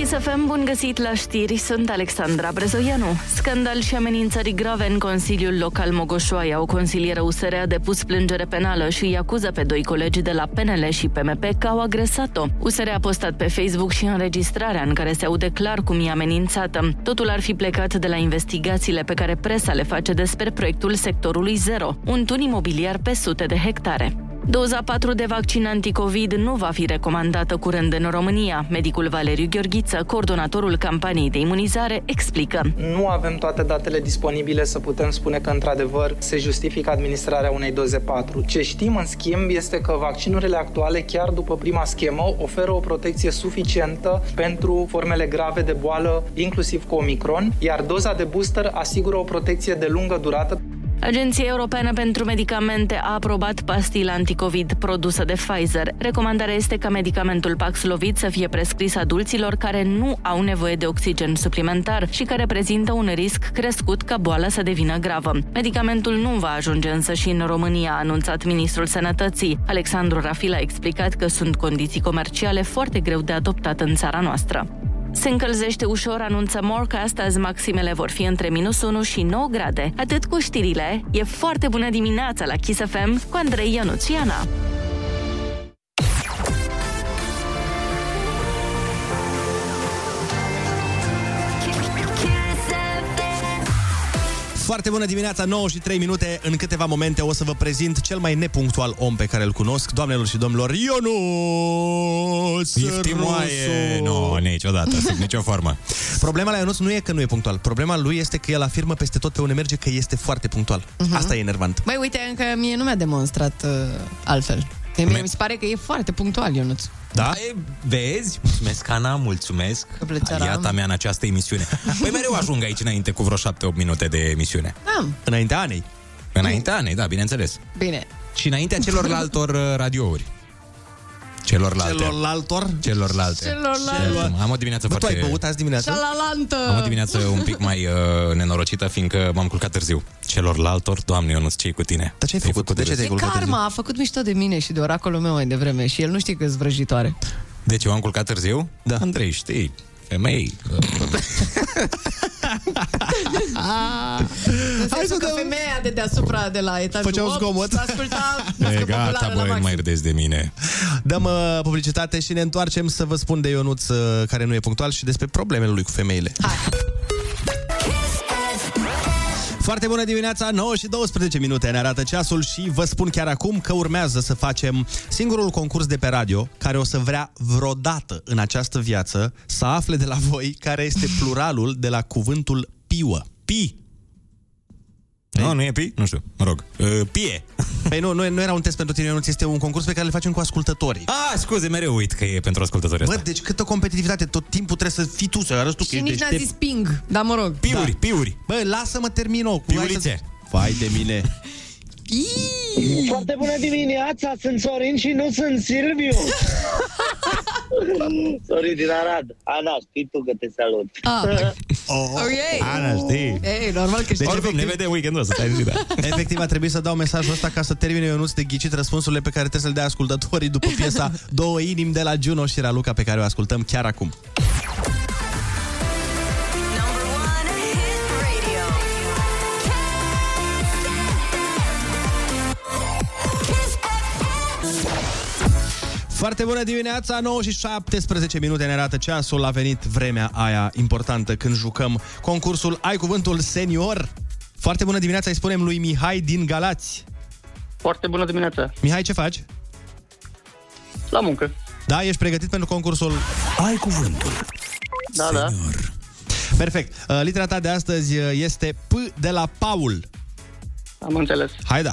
Kiss FM, bun găsit la știri, sunt Alexandra Brezoianu. Scandal și amenințări grave în Consiliul Local Mogoșoaia. O consilieră USR a depus plângere penală și îi acuză pe doi colegi de la PNL și PMP că au agresat-o. USR a postat pe Facebook și înregistrarea în care se aude clar cum e amenințată. Totul ar fi plecat de la investigațiile pe care presa le face despre proiectul sectorului zero, un tun imobiliar pe sute de hectare. Doza 4 de vaccin anticovid nu va fi recomandată curând în România. Medicul Valeriu Gheorghiță, coordonatorul campaniei de imunizare, explică. Nu avem toate datele disponibile să putem spune că într-adevăr se justifică administrarea unei doze 4. Ce știm în schimb este că vaccinurile actuale, chiar după prima schemă, oferă o protecție suficientă pentru formele grave de boală, inclusiv cu Omicron, iar doza de booster asigură o protecție de lungă durată. Agenția Europeană pentru Medicamente a aprobat pastila anticovid produsă de Pfizer. Recomandarea este ca medicamentul Paxlovid să fie prescris adulților care nu au nevoie de oxigen suplimentar și care prezintă un risc crescut ca boala să devină gravă. Medicamentul nu va ajunge însă și în România, a anunțat ministrul Sănătății. Alexandru Rafil a explicat că sunt condiții comerciale foarte greu de adoptat în țara noastră. Se încălzește ușor, anunță Morcast, azi maximele vor fi între minus 1 și 9 grade. Atât cu știrile, e foarte bună dimineața la Kiss FM cu Andrei Ionuțiana. Foarte bună dimineața, 9 și 3 minute. În câteva momente o să vă prezint cel mai nepunctual om pe care îl cunosc, doamnelor și domnilor, Ionuț Iftimoaie! Nu, niciodată, sub nicio formă. Problema la Ionuț nu e că nu e punctual. Problema lui este că el afirmă peste tot pe unde merge că este foarte punctual. Mhm. Asta e enervant. Băi, uite, încă mie nu mi-a demonstrat uh, altfel. Că mie mi se pare că e foarte punctual, Ionuț. Da? E, vezi? Mulțumesc, Ana, mulțumesc. Cu plăcere. Iată mea în această emisiune. Păi mereu ajung aici înainte cu vreo 7-8 minute de emisiune. Da, Înaintea Anei. Înaintea Anei, da, bineînțeles. bine. Și înaintea celorlaltor uh, radiouri. Celorlalte. Celorlaltor? Celorlalte. Celorlalte. Am o dimineață Bă, tu foarte... ai băut azi dimineața? Cealaltă! Am o dimineață un pic mai uh, nenorocită, fiindcă m-am culcat târziu. Celorlaltor, doamne, eu nu ce cu tine. Dar ce ai făcut? De ce te-ai E culcat târziu? karma, a făcut mișto de mine și de oracolul meu mai devreme și el nu știe că sunt vrăjitoare. Deci eu am culcat târziu? Da. Andrei, știi, femei. Hai să că femeia de deasupra de la etajul Făceau 8 zgomot. Asculta E muzică gata, populară la băi, nu maxim. mai râdeți de mine. Dăm uh, publicitate și ne întoarcem să vă spun de Ionuț uh, care nu e punctual și despre problemele lui cu femeile. Foarte bună dimineața, 9 și 12 minute ne arată ceasul și vă spun chiar acum că urmează să facem singurul concurs de pe radio care o să vrea vreodată în această viață să afle de la voi care este pluralul de la cuvântul piuă. Pi. Nu, nu e pi? Nu știu, mă rog. Uh, pie. Păi nu, nu, nu era un test pentru tine, Ionuț, este un concurs pe care îl facem cu ascultătorii. Ah, scuze, mereu uit că e pentru ascultătorii Bă, asta. deci câtă competitivitate, tot timpul trebuie să fii tu, să arăți tu că Și ești nici n-a deștept. zis ping, dar mă rog. Piuri, piuri. Bă, lasă-mă termin-o. cu- Piulițe. hai să- Vai de mine. Foarte bună dimineața, sunt Sorin și nu sunt Silviu. Sorin din Arad. Ana, știi tu că te salut. Ah. Oh, Ok. Ana, știi? Ei, normal că știi. Deci, Oricum, ne vedem weekendul ăsta, stai zi, da. Efectiv, a trebuit să dau mesajul ăsta ca să termine Ionuț de ghicit răspunsurile pe care trebuie să le dea ascultătorii după piesa Două inimi de la Juno și Raluca pe care o ascultăm chiar acum. Foarte bună dimineața, 9 și 17 minute ne arată ceasul. A venit vremea aia importantă când jucăm concursul Ai Cuvântul Senior. Foarte bună dimineața, îi spunem lui Mihai din Galați. Foarte bună dimineața. Mihai, ce faci? La muncă. Da, ești pregătit pentru concursul Ai Cuvântul. Da, da. Perfect. Uh, Litera ta de astăzi uh, este P de la Paul. Am înțeles. Hai da.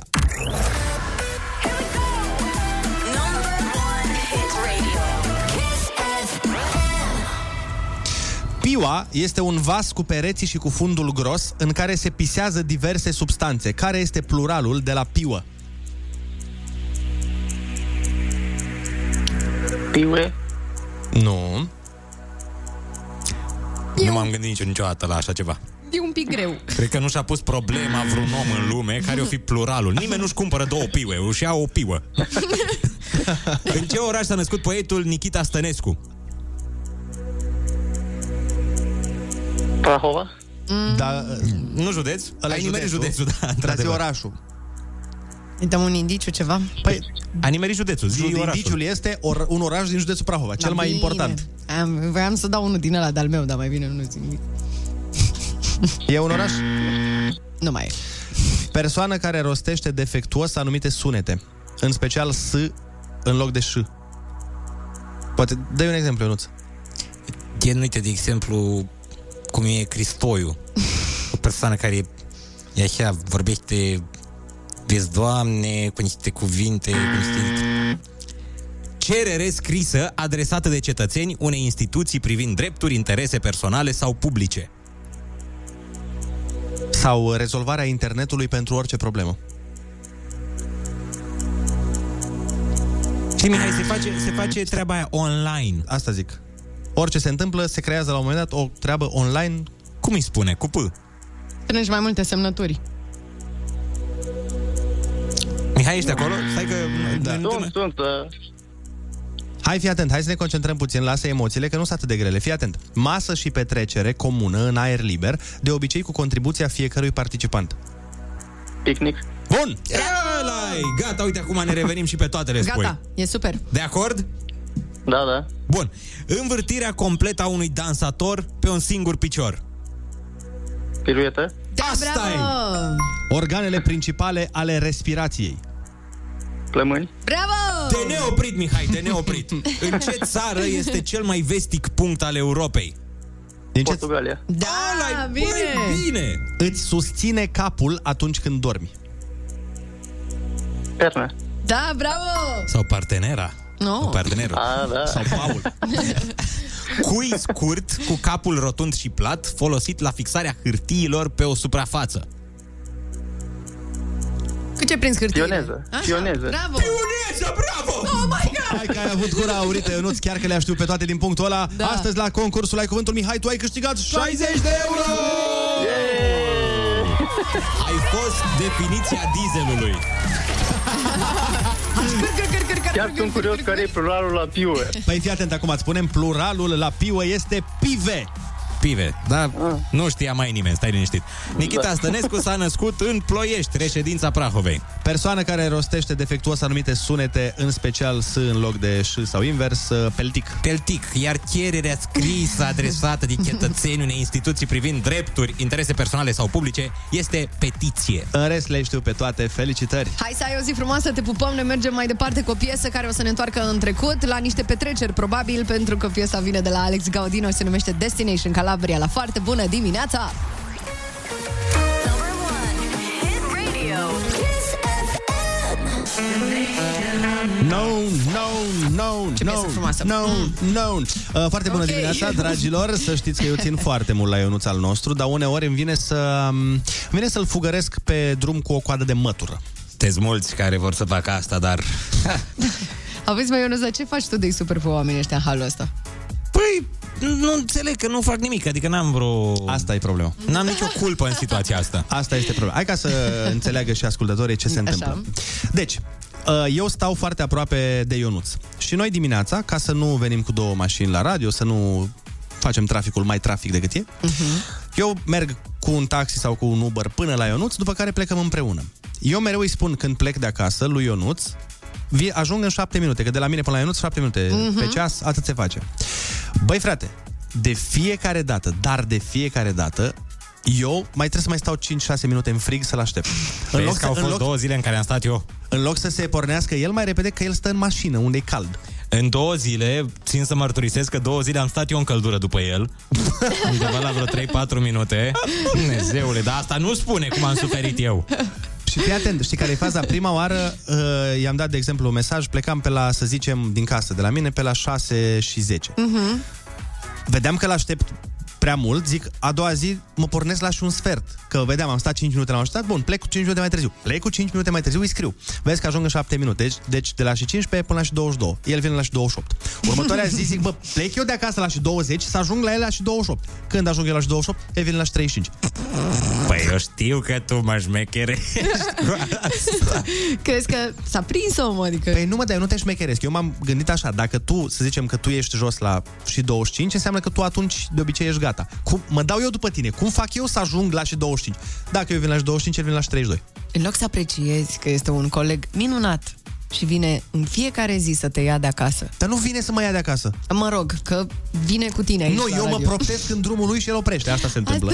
Piua este un vas cu pereții și cu fundul gros în care se pisează diverse substanțe. Care este pluralul de la piuă? Piue. Nu. Nu m-am gândit nici niciodată la așa ceva. E un pic greu. Cred că nu și-a pus problema vreun om în lume care o fi pluralul. Nimeni nu-și cumpără două piue, își ia o piuă. în ce oraș s-a născut poetul Nikita Stănescu? Prahova. Da, nu județ? Ăla Ai e nimerit județul. județul, da, Dați într-adevăr. orașul. Îi dăm un indiciu, ceva? Păi, Ai nimerit județul, zi orașul. Indiciul este or, un oraș din județul Prahova, cel Da, mai bine. important. Am, voiam să dau unul din ăla de-al meu, dar mai bine nu zic nimic. E un oraș? Nu mai e. Persoană care rostește defectuos anumite sunete, în special S în loc de ș. Poate dă un exemplu, Ionuț. Gen, uite, de exemplu, cum e Cristoiu. O persoană care e așa, vorbește vezi, Doamne, cu niște cuvinte, cu niște... Cerere scrisă adresată de cetățeni unei instituții privind drepturi, interese personale sau publice. Sau rezolvarea internetului pentru orice problemă. Și Mihai, se face, se face treaba aia online. Asta zic. Orice se întâmplă, se creează la un moment dat o treabă online. Cum îi spune? Cu P. Strângi mai multe semnături. Mihai, ești acolo? Stai că... Da. Sunt, sunt. uh, Hai, fii atent, hai să ne concentrăm puțin, lasă emoțiile, că nu sunt atât de grele. Fii atent. Masă și petrecere comună în aer liber, de obicei cu contribuția fiecărui participant. Picnic. Bun! Ăla-i! Gata, uite, acum ne revenim și pe toate le spui. Gata, e super. De acord? Da, da. Bun. Învârtirea completă a unui dansator pe un singur picior. Piruetă. Asta Bravo! e! Organele principale ale respirației. Plămâni. Bravo! Te neoprit, Mihai, te neoprit. În ce țară este cel mai vestic punct al Europei? Din ce... Portugalia. Da, bine! Băi, bine! Îți susține capul atunci când dormi. Pernă. Da, bravo! Sau partenera? No. Partenerul. A, da. Sau Paul. Cui scurt, cu capul rotund și plat, folosit la fixarea hârtiilor pe o suprafață. Cu ce prins hârtie? Pioneză. Pioneză. Bravo! Pioneză, bravo! Oh my god! Hai că ai avut gura aurită, Ionuț, chiar că le-a știut pe toate din punctul ăla. Da. Astăzi la concursul Ai Cuvântul Mihai, tu ai câștigat 60 de euro! Ai fost definiția dieselului. Chiar sunt curios care e pluralul la piuă. Păi fii atent acum, îți spunem pluralul la piuă este pive. Pive, da, nu știa mai nimeni, stai liniștit. Nikita Stănescu s-a născut în Ploiești, reședința Prahovei. Persoană care rostește defectuos anumite sunete, în special S în loc de ș sau invers, uh, peltic. Peltic, iar cererea scrisă adresată de cetățeni unei instituții privind drepturi, interese personale sau publice este petiție. În rest le știu pe toate, felicitări! Hai să ai o zi frumoasă, te pupăm, ne mergem mai departe cu o piesă care o să ne întoarcă în trecut, la niște petreceri, probabil, pentru că piesa vine de la Alex Gaudino și se numește Destination Calabria. La foarte bună dimineața! Radio. Kiss FM. No, no, no, Ce no, piesă frumoasă. no, no. Uh, foarte bună Ok. dimineața, dragilor. Să știți că eu țin foarte mult la Ionuț al nostru, dar uneori îmi vine să um, îmi vine să-l fugăresc pe drum cu o coadă de mătură. Sunteți mulți care vor să facă asta, dar... Aveți, mai Ionuț, dar ce faci tu de super pe oamenii ăștia în halul ăsta? Păi, nu înțeleg că nu fac nimic, adică n-am vreo... Asta e problema. N-am nicio culpă în situația asta. Asta este problema. Hai ca să înțeleagă și ascultătorii ce se Așa. întâmplă. Deci, uh, eu stau foarte aproape de Ionuț. Și noi dimineața, ca să nu venim cu două mașini la radio, să nu facem traficul mai trafic decât e, eu merg cu un taxi sau cu un Uber până la Ionuț, după care plecăm împreună. Eu mereu îi spun când plec de acasă lui Ionuț, vi- ajung în șapte minute, că de la mine până la Ionuț șapte minute Mhm. pe ceas, atât se face. Băi frate, de fiecare dată, dar de fiecare dată, eu mai trebuie să mai stau 5-6 minute în frig să-l aștept. În loc că au în fost loc, două zile în care am stat eu. în loc să se pornească el mai repede, că el stă în mașină, unde e cald. În două zile, țin să mărturisesc că două zile am stat eu în căldură după el. Undeva la vreo 3-4 minute. Dumnezeule, dar asta nu spune cum am suferit eu. Și fii atent, știi care e faza? Prima oară uh, i-am dat, de exemplu, un mesaj, plecam pe la, să zicem, din casă, de la mine, pe la 6 și 10. Mhm. Vedeam că l-aștept prea mult, zic, a doua zi mă pornesc la și un sfert. Că vedeam, am stat 5 minute la un stat, bun, plec cu 5 minute mai târziu. Plec cu 5 minute mai târziu, îi scriu. Vezi că ajung în 7 minute, deci, deci de la și 15 până la și 22. El vine la și 28. Următoarea zi zic, bă, plec eu de acasă la și 20 să ajung la el la și 28. Când ajung eu la și 28, el vine la și 35. Păi eu știu că tu mă șmecherești cu asta. Crezi că s-a prins omul, adică... Păi nu mă, dar eu nu te șmecheresc. Eu m-am gândit așa, dacă tu, să zicem că tu ești jos la și 25, înseamnă că tu atunci de obicei ești gata. Cum, mă dau eu după tine. Cum fac eu să ajung la și 25? Dacă eu vin la și 25, el vine la și 32. În loc să apreciezi că este un coleg minunat și vine în fiecare zi să te ia de acasă. Dar nu vine să mă ia de acasă. Mă rog, că vine cu tine aici Nu, la eu mă radio. proptesc în drumul lui și el oprește. Asta se întâmplă.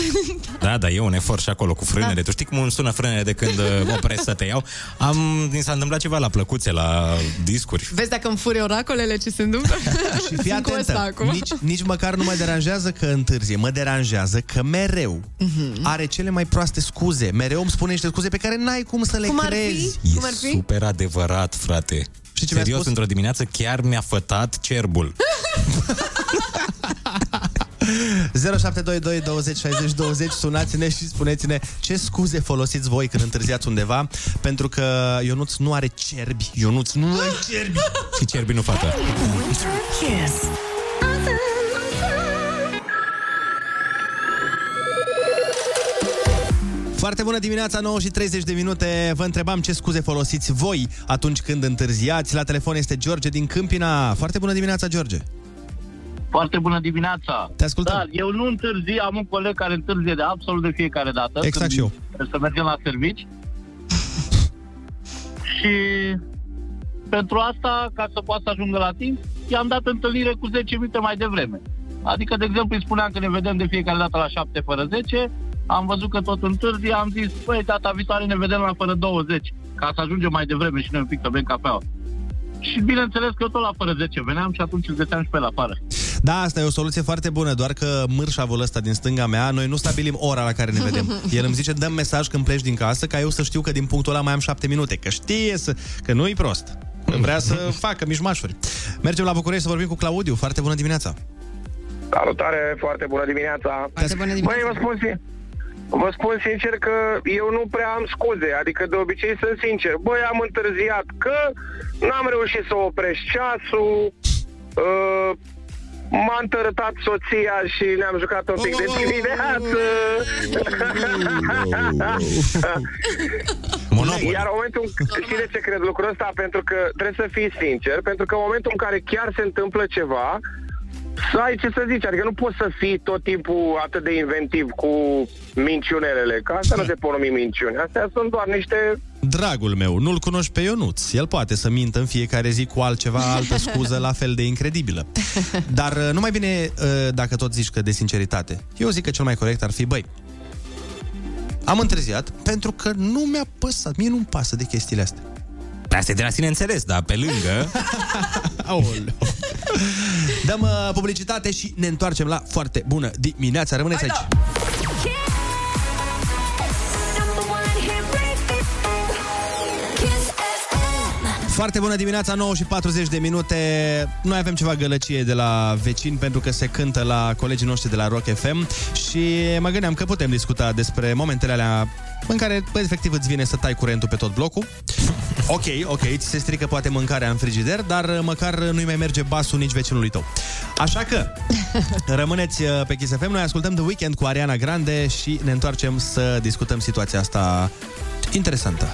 Da, da, e un efort și acolo cu frânele. Da. Tu știi cum îmi sună frânele de când uh, opresc să te iau? Am, mi s-a întâmplat ceva la plăcuțe, la discuri. Vezi dacă îmi fure oracolele ce se întâmplă? Și fii Sunt cu ăsta atentă, acum. nici, nici măcar nu mă deranjează că întârzie, mă deranjează că mereu Mhm. are cele mai proaste scuze. Mereu îmi spune niște scuze pe care n-ai cum să le Cum ar fi? crezi. E Cum ar fi? super adevărat, frate. Știi ce mi-a Serios, spus? într-o dimineață chiar mi-a fătat cerbul. 0722 20 60 20 Sunați-ne și spuneți-ne ce scuze folosiți voi când întârziați undeva Pentru că Ionuț nu are cerbi Ionuț nu are cerbi și cerbii nu fată. Kiss. Foarte bună dimineața, 9 și 30 de minute Vă întrebam ce scuze folosiți voi atunci când întârziați La telefon este George din Câmpina Foarte bună dimineața, George Foarte bună dimineața! Te ascultăm. Da, eu nu întârzi, am un coleg care întârzie de absolut de fiecare dată. Exact când și eu. Să mergem la servici. și pentru asta, ca să poată să ajungă la timp, i-am dat întâlnire cu 10 minute mai devreme. Adică, de exemplu, îi spuneam că ne vedem de fiecare dată la 7 fără 10, am văzut că tot întârzi, am zis, băi, data viitoare ne vedem la fără 20, ca să ajungem mai devreme și noi un pic să bem cafeaua. Și bineînțeles că tot la fără 10 veneam și atunci îl găseam și pe la afară. Da, asta e o soluție foarte bună, doar că mârșavul ăsta din stânga mea, noi nu stabilim ora la care ne vedem. El îmi zice, dăm mesaj când pleci din casă, ca eu să știu că din punctul ăla mai am șapte minute, că știe să... că nu-i prost. Vrea să facă mișmașuri. Mergem la București să vorbim cu Claudiu. Foarte bună dimineața! Salutare, foarte bună dimineața. Foarte bună dimineața. Băi, vă spun, sin- vă spun sincer că eu nu prea am scuze, adică de obicei sunt sincer. Băi, am întârziat că n-am reușit să opresc ceasul, uh, m-a întărătat soția și ne-am jucat un pic de dimineață. Iar în momentul, știți de ce cred lucrul ăsta? Pentru că trebuie să fii sincer, pentru că în momentul în care chiar se întâmplă ceva, să ai ce să zici, adică nu poți să fii tot timpul atât de inventiv cu minciunelele, că asta nu se pot numi minciuni, astea sunt doar niște... Dragul meu, nu-l cunoști pe Ionuț. El poate să mintă în fiecare zi cu altceva, altă scuză la fel de incredibilă. Dar uh, nu mai bine uh, dacă tot zici că de sinceritate. Eu zic că cel mai corect ar fi, băi, am întârziat pentru că nu mi-a păsat. Mie nu-mi pasă de chestiile astea. Asta e de la sine înțeles, dar pe lângă... Aoleu. Dăm uh, publicitate și ne întoarcem la foarte bună dimineața. Rămâneți aici. Foarte bună dimineața, 9 și 40 de minute. Noi avem ceva gălăcie de la vecini pentru că se cântă la colegii noștri de la Rock FM și mă gândeam că putem discuta despre momentele alea în care, bă, efectiv, îți vine să tai curentul pe tot blocul. Ok, ok, ți se strică poate mâncarea în frigider, dar măcar nu-i mai merge basul nici vecinului tău. Așa că, rămâneți uh, pe Kiss FM, noi ascultăm The Weekend cu Ariana Grande și ne întoarcem să discutăm situația asta interesantă.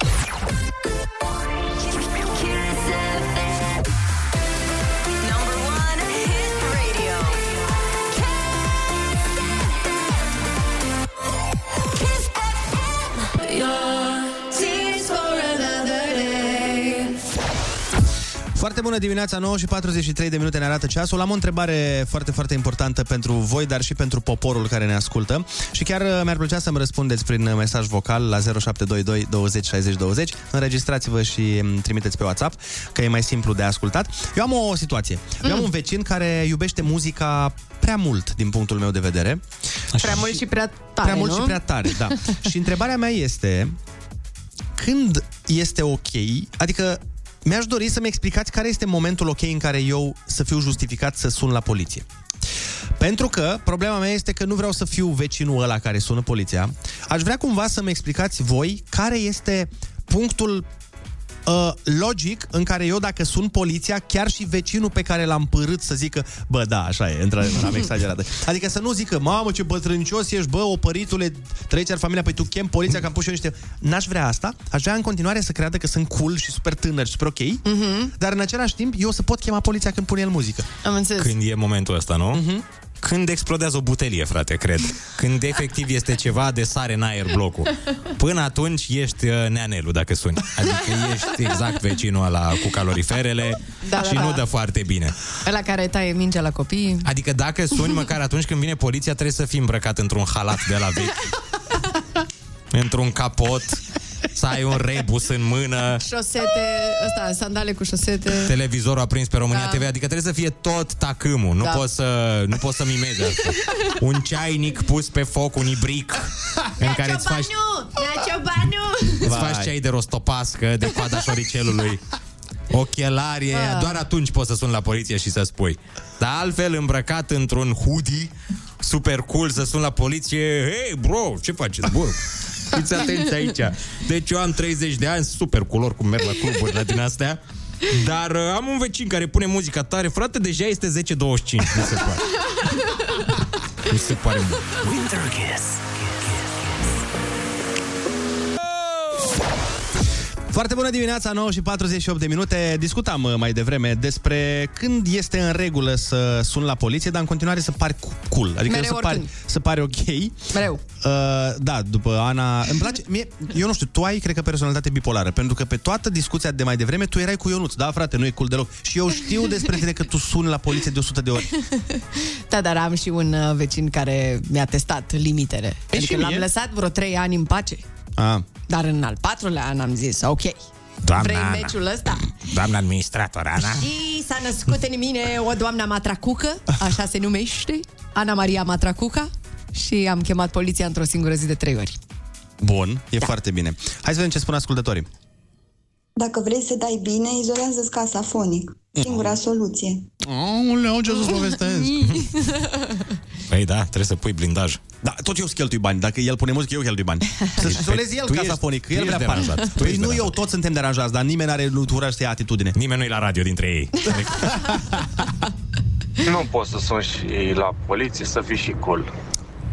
Foarte bună dimineața, 9 și 43 de minute ne arată ceasul. Am o întrebare foarte, foarte importantă pentru voi, dar și pentru poporul care ne ascultă. Și chiar uh, mi-ar plăcea să-mi răspundeți prin uh, mesaj vocal la 0722 20 60 20. Înregistrați-vă și îmi trimiteți pe WhatsApp, că e mai simplu de ascultat. Eu am o situație. Eu am un vecin care iubește muzica prea mult, din punctul meu de vedere. Prea mult și prea tare, Prea mult nu? și prea tare, da. și întrebarea mea este, când este ok, adică mi-aș dori să-mi explicați care este momentul ok în care eu să fiu justificat să sun la poliție. Pentru că problema mea este că nu vreau să fiu vecinul ăla care sună poliția. Aș vrea cumva să-mi explicați voi care este punctul uh, logic în care eu dacă sun poliția, chiar și vecinul pe care l-am părât să zică, bă, da, așa e, într-adevăr, am exagerat. Adică să nu zică, mamă, ce bătrâncios ești, bă, opăritule, trăieți ar familia, păi tu chem poliția, că am pus și eu niște... N-aș vrea asta, aș vrea în continuare să creadă că sunt cool și super tânăr și super ok, Mhm. dar în același timp eu să pot chema poliția când pune el muzică. Am înțeles. Când e momentul ăsta, nu? Mhm. Când explodează o butelie, frate, cred. Când efectiv este ceva de sare în aer blocul. Până atunci ești uh, neanelu dacă suni. Adică ești exact vecinul ăla cu caloriferele Da, și da, nu da. dă foarte bine. Ăla care taie mingea la copii. Adică dacă suni, măcar atunci când vine poliția, trebuie să fii îmbrăcat într-un halat de la vechi. într-un capot, să ai un rebus în mână, Șosete, ăsta, sandale cu șosete. televizorul aprins pe România Da. TV, adică trebuie să fie tot tacâmul, nu Da. poți să nu poți să mimezi asta. Un ceainic pus pe foc, un ibric în care îți faci, Ia ciobanu! îți faci ceai de rostopască, de coada șoricelului. Ochelari, Ah. doar atunci poți să suni la poliție și să spui. Dar altfel, îmbrăcat într-un hoodie, super cool, să sun la poliție, hei, bro, ce faceți, bă? Fiți atenți aici. Deci eu am 30 de ani, super culori cum merg la cluburi la din astea. Dar uh, am un vecin care pune muzica tare Frate, deja este 10.25 Mi se pare Mi se pare mult Foarte bună dimineața, 9 și 48 de minute. Discutam uh, mai devreme despre când este în regulă să sun la poliție, dar în continuare să pari cool. Adică Mereu să pari, oricând. să pari ok. Mereu. Uh, da, după Ana... Îmi place... Mie, eu nu știu, tu ai, cred că, personalitate bipolară, pentru că pe toată discuția de mai devreme tu erai cu Ionuț. Da, frate, nu e cool deloc. Și eu știu despre tine că tu suni la poliție de 100 de ori. Da, dar am și un uh, vecin care mi-a testat limitele. Păi și adică l-am mie. lăsat vreo 3 ani în pace. Ah. Dar în al patrulea an am zis, ok, Doamna vrei Ana. meciul ăsta? Doamna administrator, Ana. Și s-a născut în mine o doamna Matracucă, așa se numește, Ana Maria Matracuca, și am chemat poliția într-o singură zi de trei ori. Bun, e da. foarte bine. Hai să vedem ce spun ascultătorii. Dacă vrei să dai bine, izolează-ți casa fonic. Singura soluție. Aoleu, ce să-ți povestesc? Păi da, trebuie să pui blindaj. Da, tot eu cheltui bani. Dacă el pune muzică, eu cheltui bani. Să-și izoleze el Tu casa ești- fonic. tu El ești vrea bani. deranjat. Tu Păi ești nu eu, deranjat. toți suntem deranjați, dar nimeni are nu curaj să ia atitudine. Nimeni nu e la radio dintre ei. Nu poți să suni și la poliție să fii și cool.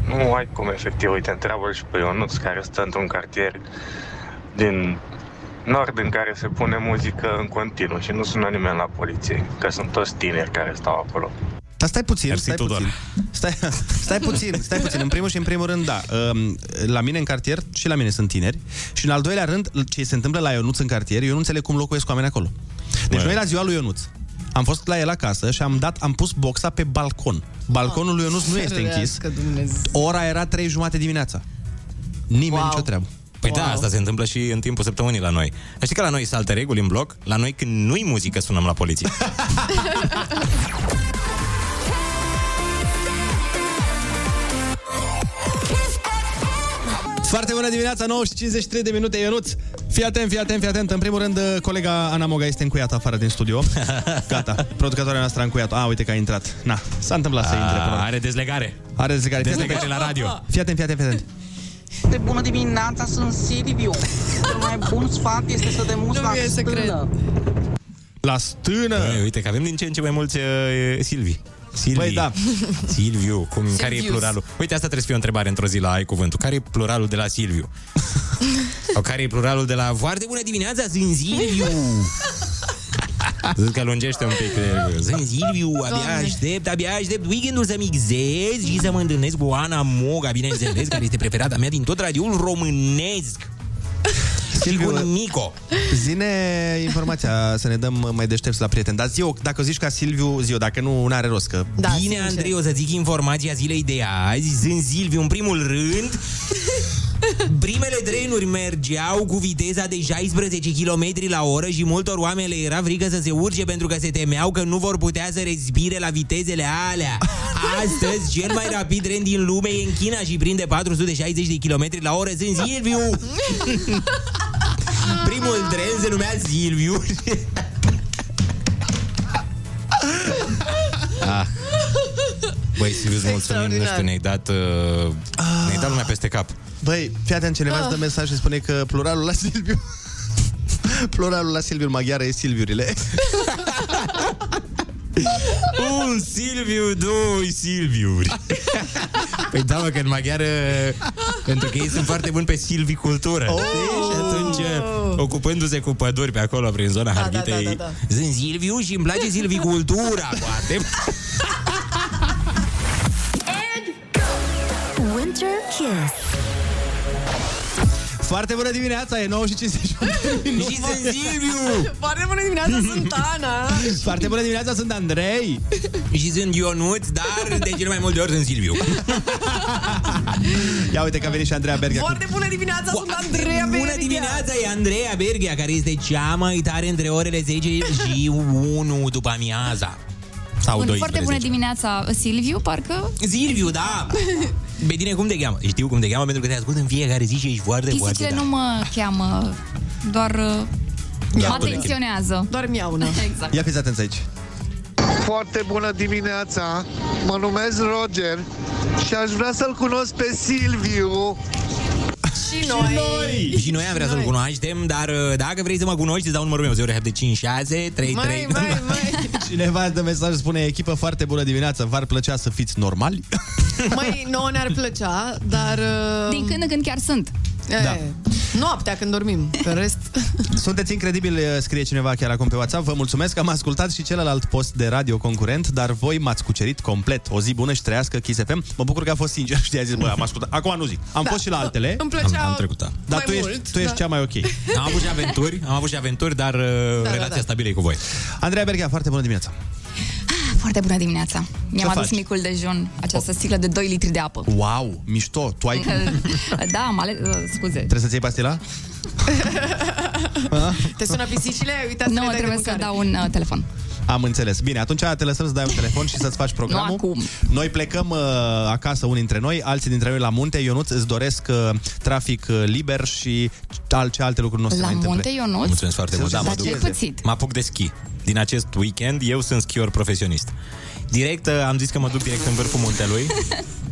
Nu ai cum efectiv, uite, întreabă și pe Ionuț care stă într-un cartier din nord în care se pune muzică în continuu și nu sună nimeni la poliție, că sunt toți tineri care stau acolo. Dar stai puțin, Mersi, stai Tudor. puțin. Stai, stai puțin, stai puțin. În primul și în primul rând, da. um, La mine în cartier și la mine sunt tineri. Și în al doilea rând, ce se întâmplă la Ionuț în cartier, eu nu înțeleg cum locuiesc oameni acolo. Deci noi la ziua lui Ionuț am fost la el acasă și am dat, am pus boxa pe balcon. Balconul lui Ionuț nu este închis. Ferească Dumnezeu. Ora era trei jumate dimineața. Nimeni Wow. nicio treabă. Păi da, asta se întâmplă și în timpul săptămânii la noi. Dar Știi că la noi sunt alte reguli în bloc? La noi când nu-i muzică sunăm la poliție. Foarte bună dimineața, 9 și 53 de minute, Ionuț. Fii atent, fii atent, fii atent. În primul rând, colega Ana Moga este încuiată afară din studio. Gata, producătoarea noastră a încuiat. A, uite că a intrat. Na, s-a întâmplat să intre. Până. Are dezlegare. Are dezlegare. Fii Dezlegare atent. la radio. Fii atent, fii atent, fii atent. De bună dimineața, sunt Silviu. Cel mai bun sfat este să te muți la stână. La stână! Băi, uite că avem din ce în ce mai mulți uh, Silvi. Silvi. Băi, da. Silviu. Cum, care e Silvius. pluralul? Uite, asta trebuie să fie o întrebare într-o zi la Ai Cuvântul. Care e pluralul de la Silviu? Sau care e pluralul de la Foarte bună dimineața, sunt Silviu! Zic că lungește un pic. de- Sunt Silviu, abia Doamne. aștept, abia aștept weekendul să mixez și să mă întâlnesc cu Ana Moga, bineînțeles, care este preferata mea din tot radioul românesc. Și cu Nico. Zine informația să ne dăm mai deștepți la prieteni. Dar zi eu, dacă zici ca Silviu, zi eu, dacă nu, n-are rost. Că... Da, Bine, sincer. Andrei, o să zic informația zilei de azi. Sunt Silviu, în primul rând. Primele trenuri mergeau cu viteza de 16 km la oră și multor oameni le era frică să se urce pentru că se temeau că nu vor putea să respire la vitezele alea. Astăzi, cel mai rapid tren din lume e în China și prinde 460 de km la oră. Sunt Silviu! Primul tren se numea Silviu. ah. Băi, Silviu, îți mulțumim, nu Extraordinar. știu, ne-ai dat, uh, ne-ai dat lumea peste cap. Băi, fii atent, cineva Ah. îți dă mesaj și spune că pluralul la Silviu... pluralul la Silviu în maghiară e Silviurile. Un Silviu, doi Silviuri. Păi da, mă, că în maghiară Pentru că ei sunt foarte buni pe silvicultură oh! Și atunci Ocupându-se cu păduri pe acolo Prin zona Da, Harghitei da, da, da, Sunt Silviu și îmi place silvicultura Foarte Winter Kiss. Foarte bună dimineața, e 9 și 58 de minute. Și sunt Silviu Foarte bună dimineața, sunt Ana. Foarte bună dimineața, sunt Andrei. Și sunt Ionuț Dar de cele mai multe ori sunt Silviu Ia uite că a venit și Andreea Berghia. cu- Foarte bună dimineața, sunt Andreea Bună Berghia. dimineața, e Andreea Berghia Care este cea mai tare între orele 10 și 1 după amiaza Sau Bun, 12 foarte bună dimineața, Silviu, parcă. Silviu, da! Pe tine cum te cheamă? Știu cum te cheamă pentru că te ascult în fiecare zi și ești foarte, foarte Pisicile tare. nu mă cheamă, doar uh, mă Ia, atenționează. Doar miaună. Exact. Ia fiți atenți aici. Foarte bună dimineața, mă numesc Roger și aș vrea să-l cunosc pe Silviu. Și noi. Și noi am vrea să-l cunoaștem, dar uh, dacă vrei să mă cunoști, îți dau numărul meu 0756 33 Mai, mai, mai. Cineva îți dă mesaj, spune echipă foarte bună dimineața, v-ar plăcea să fiți normali? Mai, nouă ne-ar plăcea, dar... uh, Din când în când chiar sunt. Da. Noaptea când dormim. Pe rest... Sunteți incredibili, scrie cineva chiar acum pe WhatsApp. Vă mulțumesc, am ascultat și celălalt post de radio concurent, dar voi m-ați cucerit complet. O zi bună și trăiască Kiss FM. Mă bucur că a fost sincer și a zis, bă, am ascultat. Acum nu zic. Am Da. fost și la altele. Îmi plăcea Am, am trecut, da. Dar mai tu ești, mult, tu ești da. cea mai ok. Am avut și aventuri, am avut și aventuri, dar uh, da, relația da. stabilă e cu voi. Andreea Berghea, foarte bună dimineața. Foarte bună dimineața. Mi-am Ce adus faci? micul dejun, această sticlă de 2 litri de apă. Wow, mișto. Tu ai... da, am ales, uh, scuze. Trebuie să-ți iei pastila? Te sună pisicile? Uitați Nu, trebuie să dau un uh, telefon. Am înțeles. Bine, atunci te lăsăm să dai un telefon și să-ți faci programul. Nu acum. Noi plecăm uh, acasă unii dintre noi, alții dintre noi la munte. Ionuț, îți doresc uh, trafic uh, liber și al, ce alte lucruri nu o să La mai întâmple. munte, Ionuț? Mulțumesc foarte mult. Da, Dar mă ce duc. ai pățit? Mă apuc de schi. Din acest weekend, eu sunt schior profesionist. Direct, uh, am zis că mă duc direct în vârful muntelui.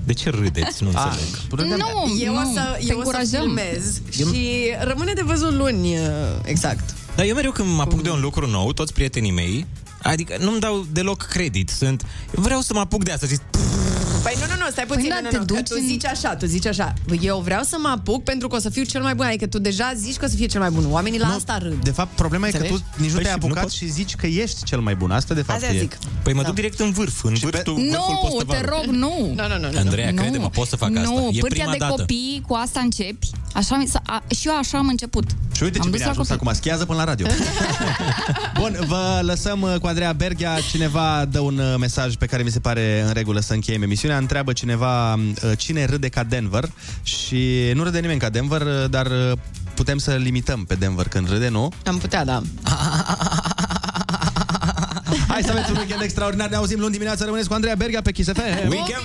De ce râdeți? Nu înțeleg. Nu, eu nu, o să, te eu o să încurajăm. filmez și rămâne de văzut luni, uh, exact. Dar eu mereu când mă apuc de un lucru nou, toți prietenii mei, adică nu-mi dau deloc credit. Sunt, eu vreau să mă apuc de asta. Zic, Păi nu, nu, nu, stai puțin, Păi, da, nu, te nu, nu, că duci tu în- zici așa, tu zici așa. Eu vreau să mă apuc pentru că o să fiu cel mai bun, adică tu deja zici că o să fie cel mai bun. Oamenii la asta râd. De fapt, problema e că Înțelegi? tu nici nu Păi te-ai și nu apucat pot- și zici că ești cel mai bun. Asta de fapt Asta e. zic. Păi mă Da. duc direct în vârf, în vârful, vârful Nu, te postăvarului. rog, nu. Nu, nu, nu, nu. Andreea, Nu. crede-mă, pot să fac asta. Nu, E pârtia prima de dată. copii, cu asta începi. Așa, mi s-a- a, și eu așa am început. Și uite ce Am bine dus a la ajuns copii. acum, schiază până la radio. Bun, vă lăsăm uh, cu Andreea Berghia. Cineva dă un uh, mesaj pe care mi se pare în regulă să încheiem emisiunea. Întreabă cineva uh, cine râde ca Denver și nu râde nimeni ca Denver, uh, dar uh, putem să limităm pe Denver când râde, nu? Am putea, da. Hai să aveți un weekend extraordinar. Ne auzim luni dimineața. Rămâneți cu Andreea Berghia pe Kiss FM. Weekend